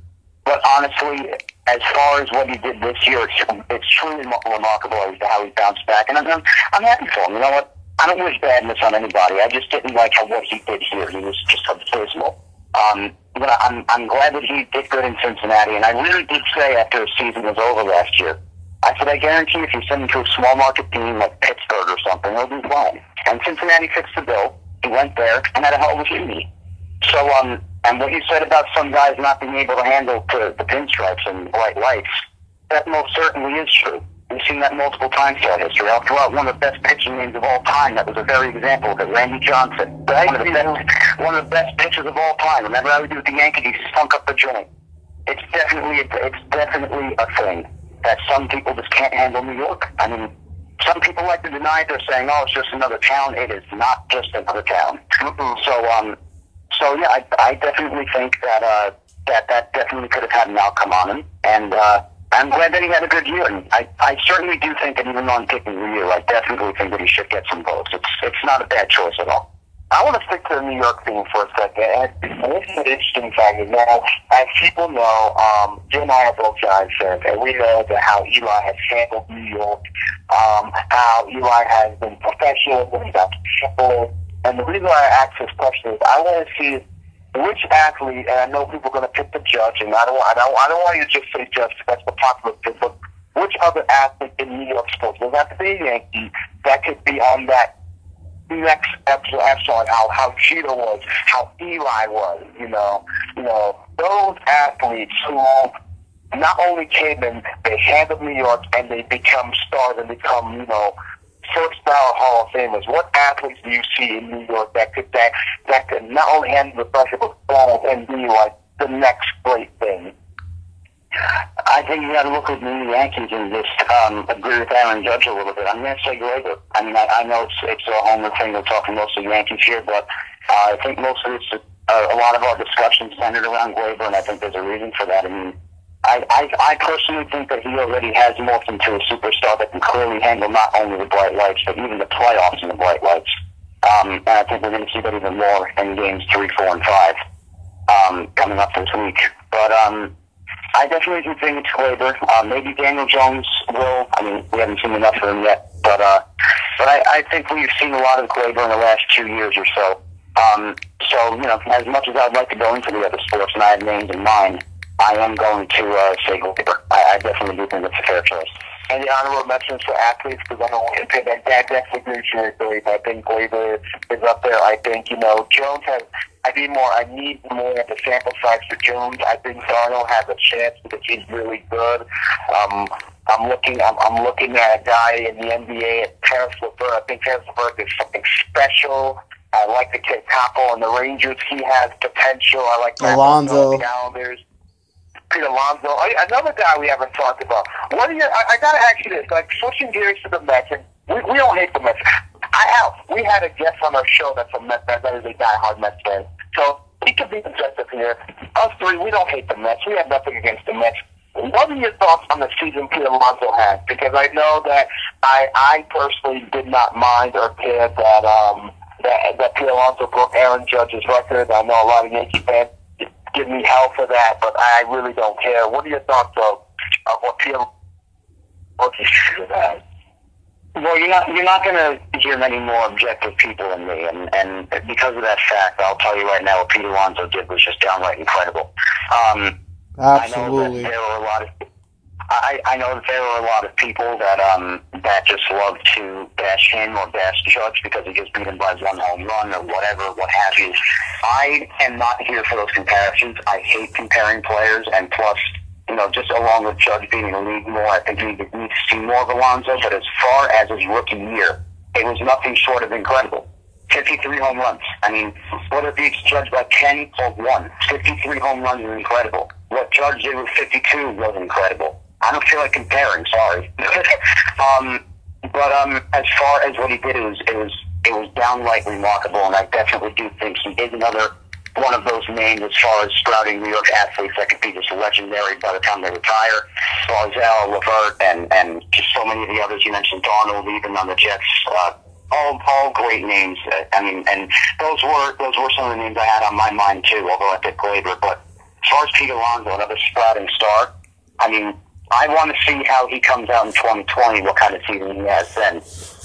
but honestly, as far as what he did this year, it's, it's truly remarkable as to how he bounced back, and I'm I'm happy for him. You know what? I don't wish badness on anybody. I just didn't like how what he did here. He was just abysmal. Um, but I'm I'm glad that he did good in Cincinnati, and I really did say after the season was over last year, I said I guarantee if you send him to a small market team like Pittsburgh or something, he'll do fine. And Cincinnati fixed the bill. He went there and had a hell of a season. So um, and what you said about some guys not being able to handle to the pinstripes and bright lights, that most certainly is true. We've seen that multiple times throughout history. I'll throw out one of the best pitching names of all time. That was a very example of it. Randy Johnson. Right? One of the best, one of the best pitchers of all time. Remember how we do with the Yankees? He stunk up the joint. It's definitely, it's definitely a thing that some people just can't handle New York. I mean, some people like to deny it. They're saying, "Oh, it's just another town." It is not just another town. So, um, so yeah, I, I definitely think that uh, that that definitely could have had an outcome on him, and uh, I'm glad that he had a good year. And I, I certainly do think that even though I'm picking the year, I definitely think that he should get some votes. It's it's not a bad choice at all. I want to stick to the New York theme for a second. And this is an interesting fact. Know, as people know, um, Jim and I are both Giants fans, and we know that how Eli has handled New York, um, how Eli has been professional he's got people. And the reason why I ask this question is I want to see which athlete, and I know people are going to pick the judge, and I don't, I don't, I don't want you to just say judge, that's the popular pick, but which other athlete in New York sports, doesn't have to be a Yankee, that could be on that next echelon, how how Jeter was, how Eli was, you know, you know, those athletes who not only came in, they handled New York and they become stars and become, you know, first ballot Hall of Famers. What athletes do you see in New York that could that that could not only handle the pressure but fall and be like the next great thing? I think you got to look at the Yankees and just um, agree with Aaron Judge a little bit. I'm going to say Gleyber. I mean, I, I know it's it's a homer thing. We're talking mostly Yankees here, but uh, I think mostly it's a, a lot of our discussion centered around Gleyber, and I think there's a reason for that. I mean, I, I, I personally think that he already has morphed into a superstar that can clearly handle not only the bright lights, but even the playoffs in the bright lights. Um, and I think we're going to see that even more in games three, four, and five um, coming up this week. But um, I definitely do think it's Gleyber. Uh, maybe Daniel Jones will. I mean, we haven't seen enough of him yet, but uh, but I, I think we've seen a lot of Gleyber in the last two years or so. Um, so you know, as much as I'd like to go into the other sports, and I have names in mind, I am going to uh, say Gleyber. I, I definitely do think it's a fair choice. Any honorable mentions for athletes? Because I don't want to that. That definitely agree with Gleyber. I think Gleyber is up there. I think you know Jones has I need more. I need more of the sample size for Jones. I think Darnold has a chance because he's really good. Um, I'm looking. I'm, I'm looking at a guy in the NBA, Caris LeVert. I think Caris LeVert is something special. I like the kid Kaapo on the Rangers. He has potential. I like Alonso. The Islanders. Pete Alonso. Oh, another guy we haven't talked about. What are you? I, I got to ask you this. Like switching gears to the Mets, and we, we don't hate the Mets. I have. We had a guest on our show that's a Mets fan. That is a diehard Mets fan. So we can be objective here. Us three, we don't hate the Mets. We have nothing against the Mets. What are your thoughts on the season Pete Alonso had? Because I know that I, I personally did not mind or care that um, that, that Pete Alonso broke Aaron Judge's record. I know a lot of Yankee fans give me hell for that, but I really don't care. What are your thoughts of, of what Pete Alonso should have? Well, you're not you're not going to hear many more objective people than me, and and because of that fact, I'll tell you right now, what Pete Alonso did was just downright incredible. Um, Absolutely. I know that there were a lot of I, I know that there are a lot of people that um that just love to bash him or bash Judge because he gets beaten by one home run or whatever, what have you. I am not here for those comparisons. I hate comparing players, and plus you know, just along with Judge being in the league more, I think we need to see more of Alonso. But as far as his rookie year, it was nothing short of incredible. 53 home runs. I mean, whether it beats Judge by 10 or 1, 53 home runs is incredible. What Judge did with 52 was incredible. I don't feel like comparing, sorry. um, but um, as far as what he did, it was, it was it was downright remarkable, and I definitely do think he is another one of those names as far as sprouting New York athletes that could be just legendary by the time they retire. Barzal, LeVert, and and just so many of the others you mentioned, Darnold, even on the Jets. Uh, all all great names. I mean, and those were those were some of the names I had on my mind too. Although I picked Gleyber, but as far as Pete Alonso, another sprouting star. I mean, I want to see how he comes out in 2020. What kind of season he has then.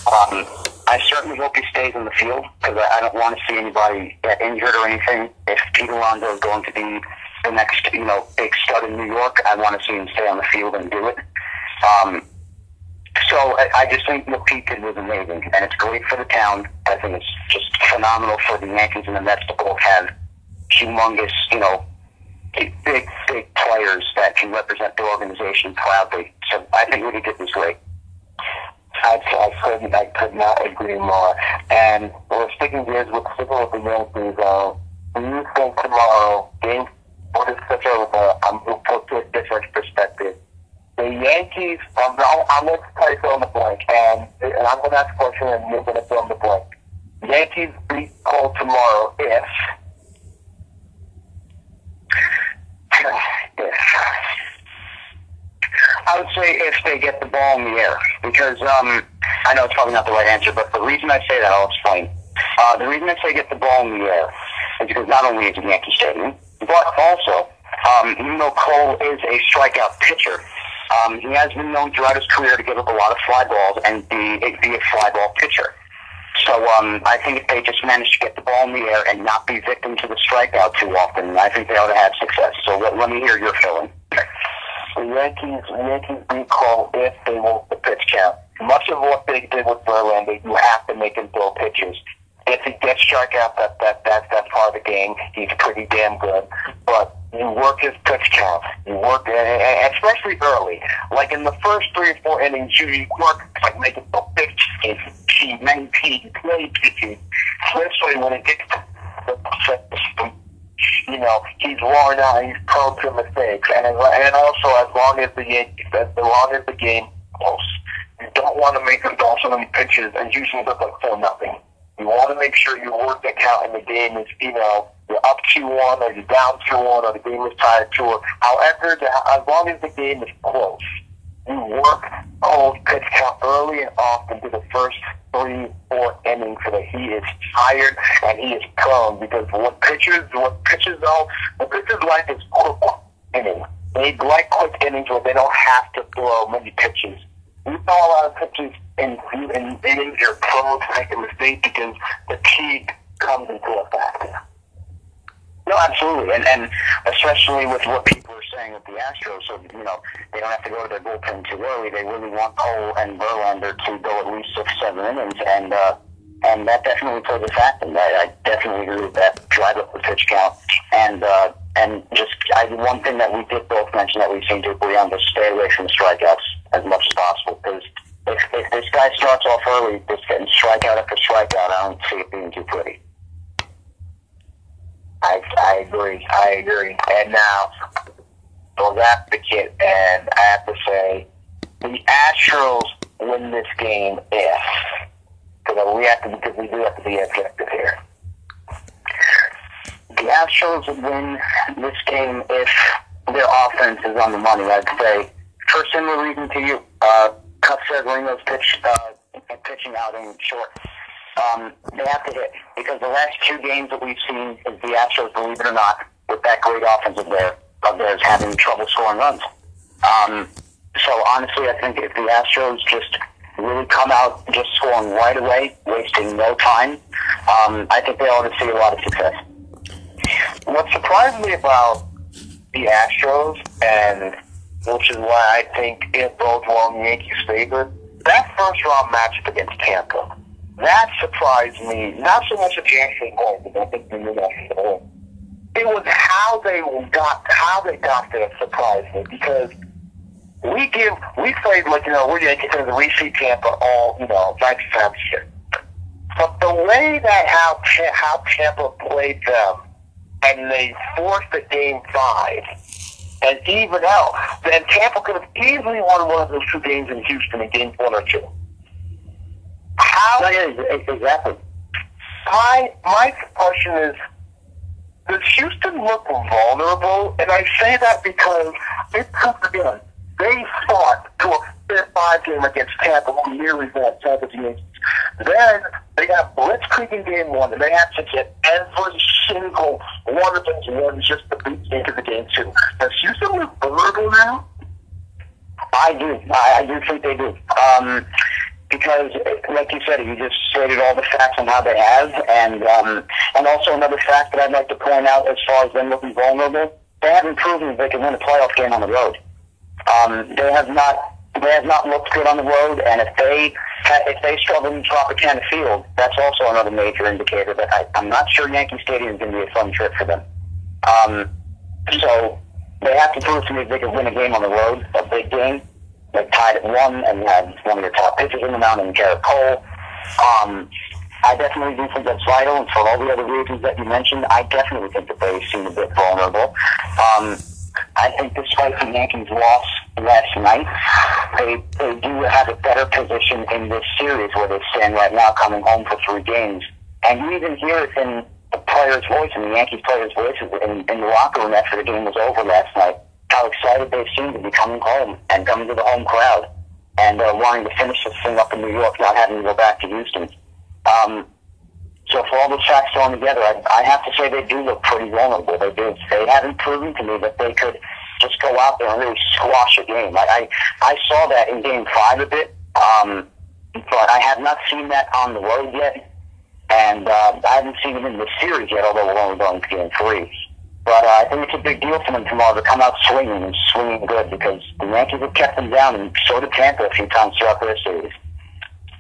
Um, I certainly hope he stays in the field because I, I don't want to see anybody get injured or anything. If Pete Alonso is going to be the next, you know, big stud in New York, I want to see him stay on the field and do it. Um, so I, I just think what Pete did was amazing, and it's great for the town. I think it's just phenomenal for the Yankees and the Mets to both have humongous, you know, big, big, big players that can represent the organization proudly. So I think he did was great. I, I couldn't, I could not agree more. And we're sticking gears with sticking with the Yankees. Uh, do you think tomorrow, game what is such over? I'm going to put a different perspective. The Yankees, I'm, I'm going to try to fill in the blank, and, and I'm going to ask a question, and you're going to fill in the blank. Yankees beat Cole tomorrow if. I would say if they get the ball in the air, because um, I know it's probably not the right answer, but the reason I say that, I'll explain. Uh, the reason I say get the ball in the air is because not only is it Yankee Stadium, but also, um, even though Cole is a strikeout pitcher, um, he has been known throughout his career to give up a lot of fly balls and be, be a fly ball pitcher. So um, I think if they just manage to get the ball in the air and not be victim to the strikeout too often, I think they ought to have success. So let, let me hear your feeling. The Yankees, Yankees Cole if they want the pitch count. Much of what they did with Verlander, you have to make him throw pitches. If he gets strikeout, that that that that's part of the game. He's pretty damn good. But you work his pitch count. You work, especially early. Like in the first three or four innings, you, work like making the pitches, he maintain play pitches. Especially when it gets to the you know, he's worn out, he's prone to mistakes, and and also as long as the as long as the game close, you don't want to make him throw so many pitches and usually look like four nothing. You want to make sure you work the count and the game is, you know, you're up two one or you're down two one or the game is tied two one. However, the, as long as the game is close, you work Cole's pitch count early and often to the first three, four innings so that he is tired and he is prone because what pitchers what pitchers though what pitchers like is quick innings. They like quick innings where they don't have to throw many pitches. We saw a lot of pitches in, in innings you're prone to make a mistake because key comes into effect. No, absolutely, and and especially with what people are saying with the Astros, so you know they don't have to go to their bullpen too early. They really want Cole and Verlander to go at least six, seven innings, and uh, and that definitely plays a factor. I, I definitely agree with that. Drive up the pitch count, and uh, and just I, one thing that we did both mention that we seem to agree on was stay away from strikeouts as much as possible because. If, if this guy starts off early, just getting strikeout after strikeout, I don't see it being too pretty. I, I agree. I agree. And now, for advocate, and I have to say, the Astros win this game if, because we have to, because we do have to be objective here. The Astros win this game if their offense is on the money. I'd say, for similar reason to you, uh, Cut Severino's pitch, uh, pitching out in short um, they have to hit because the last two games that we've seen is the Astros, believe it or not, with that great offense of theirs, of theirs having trouble scoring runs. Um, so honestly, I think if the Astros just really come out just scoring right away, wasting no time, um, I think they ought to see a lot of success. What surprised me about the Astros, and which is why I think it bodes well in Yankees' favor, that first round matchup against Tampa that surprised me. Not so much the actual goal, but I think they knew that goal. It was how they got how they got there surprised me because we give we played like you know we're Yankee fans and we see Tampa all you know ninety times shit. But the way that how how Tampa played them and they forced the game five and even out, then Tampa could have easily won one of those two games in Houston in game one or two. How? exactly. My my question is, does Houston look vulnerable? And I say that because it took again. They fought to a fifth five game against Tampa, who nearly won Tampa Yankees. Then they got blitzkrieg in game one, and they had to get every single one of those ones just to beat into the game two. Does Houston look vulnerable now? I do. I, I do think they do. Um, because, like you said, you just stated all the facts on how they have, and um, and also another fact that I'd like to point out as far as them looking vulnerable, they haven't proven that they can win a playoff game on the road. Um, they have not they have not looked good on the road, and if they if they struggle in Tropicana Field, that's also another major indicator that I, I'm not sure Yankee Stadium is going to be a fun trip for them. Um, so they have to prove to me they can win a game on the road, a big game, like tied at one, and have one of your top pitchers in the mound and Gerrit Cole. Um, I definitely do think that's vital, and for all the other reasons that you mentioned, I definitely think that they seem a bit vulnerable. Um, I think despite the Yankees' loss last night, they they do have a better position in this series where they stand right now, coming home for three games. And you even hear it in the players' voice, in the Yankees players' voices in, in the locker room after the game was over last night, how excited they seem to be coming home and coming to the home crowd and uh, wanting to finish this thing up in New York, not having to go back to Houston. Um, so for all the facts thrown together, I, I have to say they do look pretty vulnerable. They do. They haven't proven to me that they could just go out there and really squash a game. I I, I saw that in Game Five a bit, um, but I have not seen that on the road yet, and uh, I haven't seen it in the series yet. Although we're only going to Game Three. But uh, I think it's a big deal for them tomorrow to come out swinging and swinging good because the Yankees have kept them down, and so did Tampa a few times throughout their series.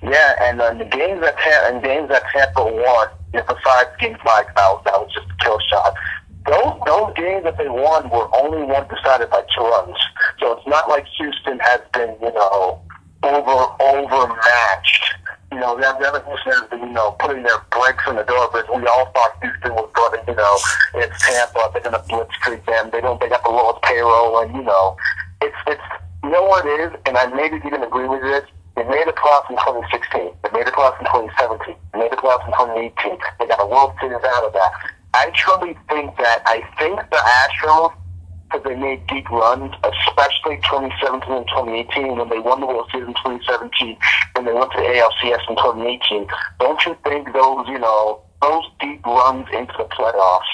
Yeah, and uh, the games that Tampa, and games that Tampa won, besides Game Five, that that was just a kill shot. Those those games that they won were only one decided by two runs. So it's not like Houston has been, you know, over overmatched. You know, the other Houston has been, you know, putting their brakes on the door. But we all thought Houston was going to, you know, it's Tampa. They're to blitzkrieg them. They don't. They got the lowest payroll, and you know, it's it's. You know what it is, and I maybe didn't agree with this. They made a playoffs in 2016. They made a playoffs in 2017. They made a playoffs in 2018. They got a World Series out of that. I truly think that I think the Astros, because they made deep runs, especially 2017 and 2018 when they won the World Series in 2017 and they went to the ALCS in 2018. Don't you think those, you know, those deep runs into the playoffs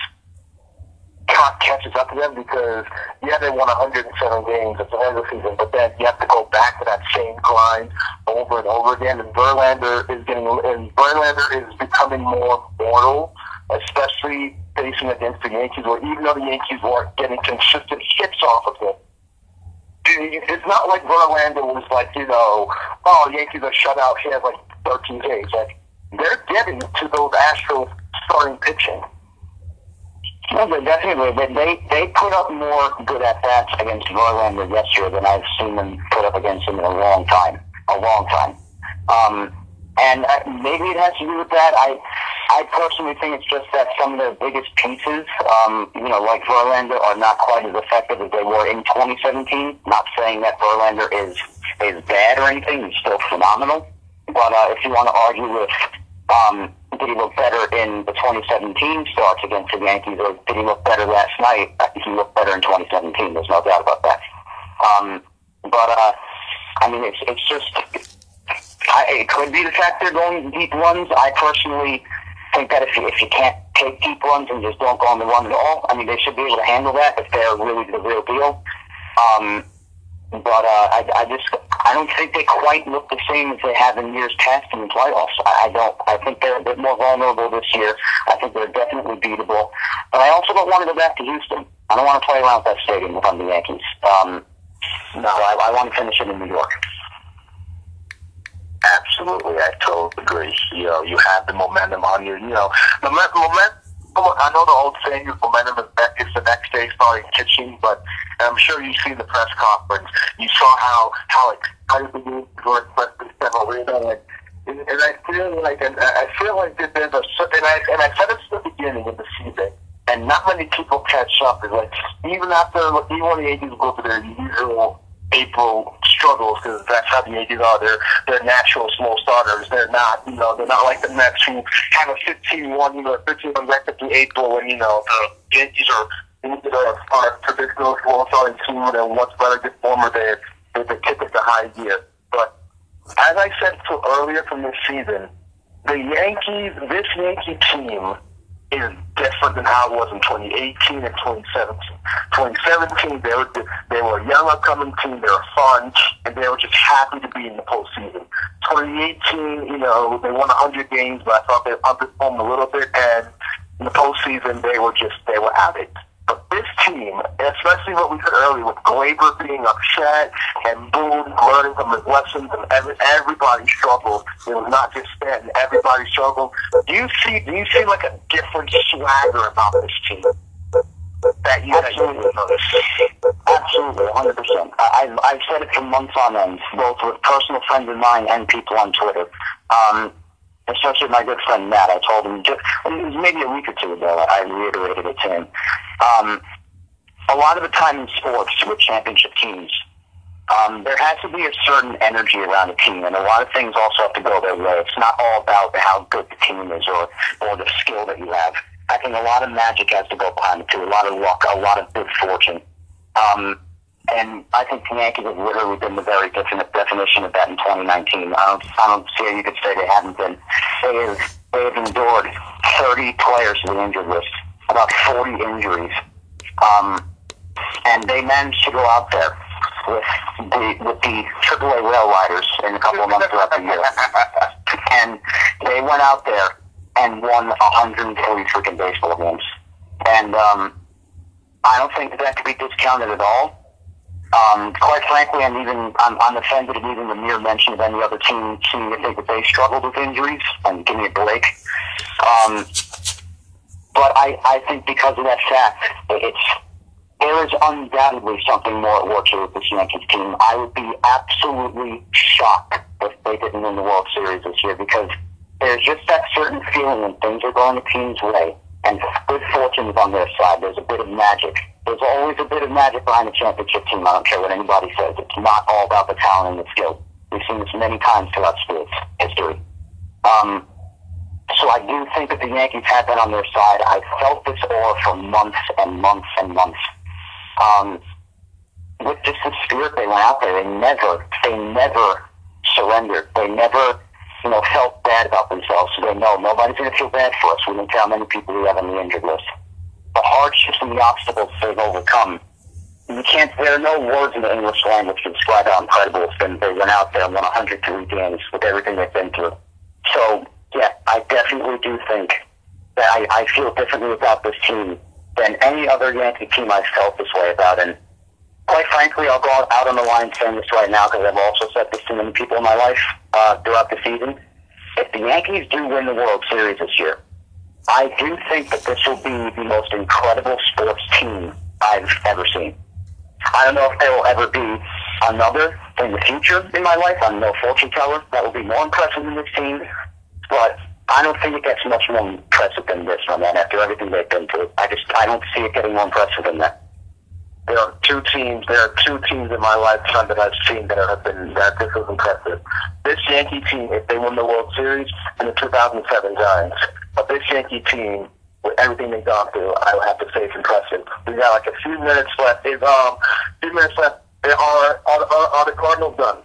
catches up to them because yeah they won 107 games at the end of the season, but then you have to go back to that same grind over and over again. And Verlander is getting and Verlander is becoming more mortal especially facing against the Yankees, where even though the Yankees weren't getting consistent hits off of him, it's not like Verlander was like, you know, oh, Yankees are shut out. He has like 13 days. Like, they're getting to those Astros starting pitching. No, but definitely, they, they they put up more good at bats against Verlander yesterday than I've seen them put up against him in a long time, a long time. Um, and uh, maybe it has to do with that. I I personally think it's just that some of their biggest pieces, um, you know, like Verlander, are not quite as effective as they were in 2017. Not saying that Verlander is is bad or anything; he's still phenomenal. But uh, if you want to argue with, um, did he look better in the 2017 starts against the Yankees, or did he look better last night? I think he looked better in 2017. There's no doubt about that. Um, but uh, I mean, it's it's just. I, it could be the fact they're going deep runs. I personally think that if you, if you can't take deep runs and just don't go on the run at all, I mean, they should be able to handle that if they're really the real deal. Um, but uh, I, I just I don't think they quite look the same as they have in years past in the playoffs. I, I don't. I think they're a bit more vulnerable this year. I think they're definitely beatable. But I also don't want to go back to Houston. I don't want to play around with that stadium if I'm the Yankees. Um, no, I, I want to finish it in New York. Absolutely, I totally agree. You know, you have the momentum on you. You know, the momentum. I know the old saying is momentum is the next day starting pitching, but I'm sure you see the press conference. You saw how how excited the game were expressed in Severino, and, and I feel like and I feel like that there's a and I and I said at the beginning of the season, and not many people catch up. Is like even after even when the Yankees go to their usual April struggles because that's how the Yankees are. They're they're natural slow starters. They're not you know they're not like the Mets who have a 15-1 you know 15-1 record through April and you know the Yankees are are, are traditional slow starting team and once better get former they they, they kick it to high gear. But as I said so earlier from this season, the Yankees this Yankee team is different than how it was in 2018 and 2017. 2017, they were they were a young upcoming team. They were fun, and they were just happy to be in the postseason. 2018, you know, they won 100 games, but I thought they underperformed a little bit, and in the postseason, they were just, they were at it. But this team, especially what we said earlier with Gleyber being upset and Boone learning from his lessons and every, everybody struggled. It was not just Stanton, everybody struggled. Do you see, do you see like a different swagger about this team? That you, Absolutely. Absolutely, 100%. I, I've, I've said it for months on end, both with personal friends of mine and people on Twitter. Um, especially my good friend Matt. I told him, just, it was maybe a week or two ago, I reiterated it to him. Um, a lot of the time in sports with championship teams, um, there has to be a certain energy around a team, and a lot of things also have to go their way. It's not all about how good the team is or, or the skill that you have. I think a lot of magic has to go behind it too, a lot of luck, a lot of good fortune. Um, and I think the Yankees have literally been the very definite definition of that in 2019. I don't, I don't see how you could say they haven't been. They have, they have endured 30 players to the injured list, about 40 injuries. Um, and they managed to go out there with the, with the AAA rail riders in a couple of months throughout the year. And they went out there and won 140 freaking baseball games. And, um, I don't think that, that could be discounted at all. Um, quite frankly, I'm even I'm, I'm offended at even the mere mention of any other team seeming to think that they struggled with injuries. And give me a break. Um, but I, I think because of that fact, it's there is undoubtedly something more at work here with this Yankees team. I would be absolutely shocked if they didn't win the World Series this year because there's just that certain feeling when things are going the team's way and good fortune is on their side. There's a bit of magic. There's always a bit of magic behind the championship team. I don't care what anybody says. It's not all about the talent and the skill. We've seen this many times throughout sports history. Um, so I do think that the Yankees had that on their side. I felt this aura for months and months and months. Um, with just the spirit they went out there, they never, they never surrendered. They never, you know, felt bad about themselves. So they know nobody's going to feel bad for us. We care how many people we have on the injured list. The hardships and the obstacles they've overcome. You can't. There are no words in the English language to describe how incredible it's been. They went out there and won 103 games with everything they've been through. So yeah, I definitely do think that I, I feel differently about this team than any other Yankee team I've felt this way about. And quite frankly, I'll go out on the line saying this right now because I've also said this to many people in my life uh, throughout the season. If the Yankees do win the World Series this year, I do think that this will be the most incredible sports team I've ever seen. I don't know if there will ever be another in the future in my life. I'm no fortune teller. That will be more impressive than this team. But I don't think it gets much more impressive than this one, man, after everything they've been through. I just, I don't see it getting more impressive than that. There are two teams. There are two teams in my lifetime that I've seen that have been that this was impressive. This Yankee team, if they win the World Series, and the 2007 Giants. But big Yankee team, with everything they've gone through, I would have to say it's impressive. We got like a few minutes left. Is um, few minutes left. Are are, are, are the Cardinals done?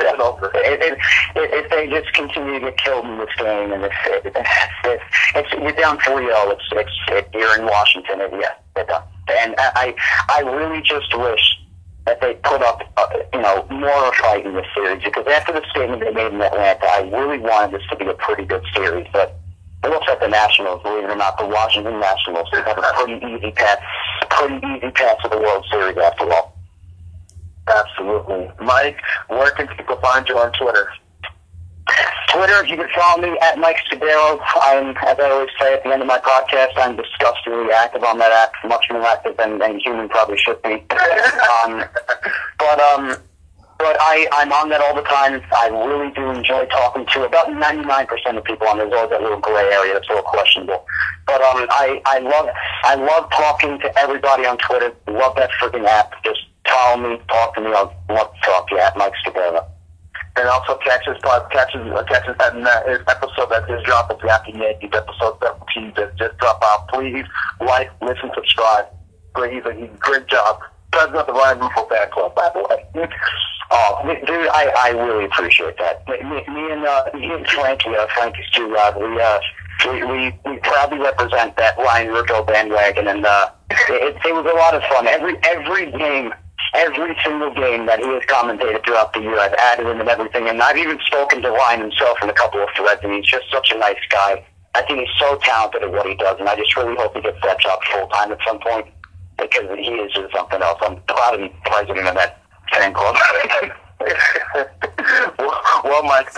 It's over. If, if, if they just continue to get killed in this game, and if, if, if, if you're down 3 0, it's, it's, it, you're in Washington, and yeah, they're done. And I, I really just wish that they put up, uh, you know, more a fight in this series, because after the statement they made in Atlanta, I really wanted this to be a pretty good series, but it looks like the Nationals, believe it or not, the Washington Nationals, they have a pretty easy path, pretty easy path to the World Series after all. Absolutely. Mike, where can people find you on Twitter? Twitter, you can follow me at Mike Scudiero. I'm, as I always say at the end of my podcast, I'm disgustingly active on that app, much more active than any human probably should be. Um, but um, but I, I'm on that all the time. I really do enjoy talking to about 99% of people on. There's always that little gray area that's a little questionable. But um, I, I love I love talking to everybody on Twitter. Love that freaking app. Just follow me, talk to me. I'll love to talk to you at Mike Scudiero. And also catch his pod, catch his, uh, catch his, uh, his episode that just dropped the Yapping Yankees episode 17 that just dropped out. Please like, listen, subscribe. Great, he's a great job does not run for Bear Club, by the way. Oh, dude, I, I really appreciate that. Me, me and uh, me and Frankie, uh, Frankie's too uh, loud. We uh, we, we we proudly represent that Ryan Ruocco bandwagon, and uh, it, it was a lot of fun. Every every game, every single game that he has commentated throughout the year, I've added in and everything, and I've even spoken to Ryan himself in a couple of threads, and he's just such a nice guy. I think he's so talented at what he does, and I just really hope he gets that job full time at some point because he is just something else. I'm proud to be president of that fan club. well, well, Mike.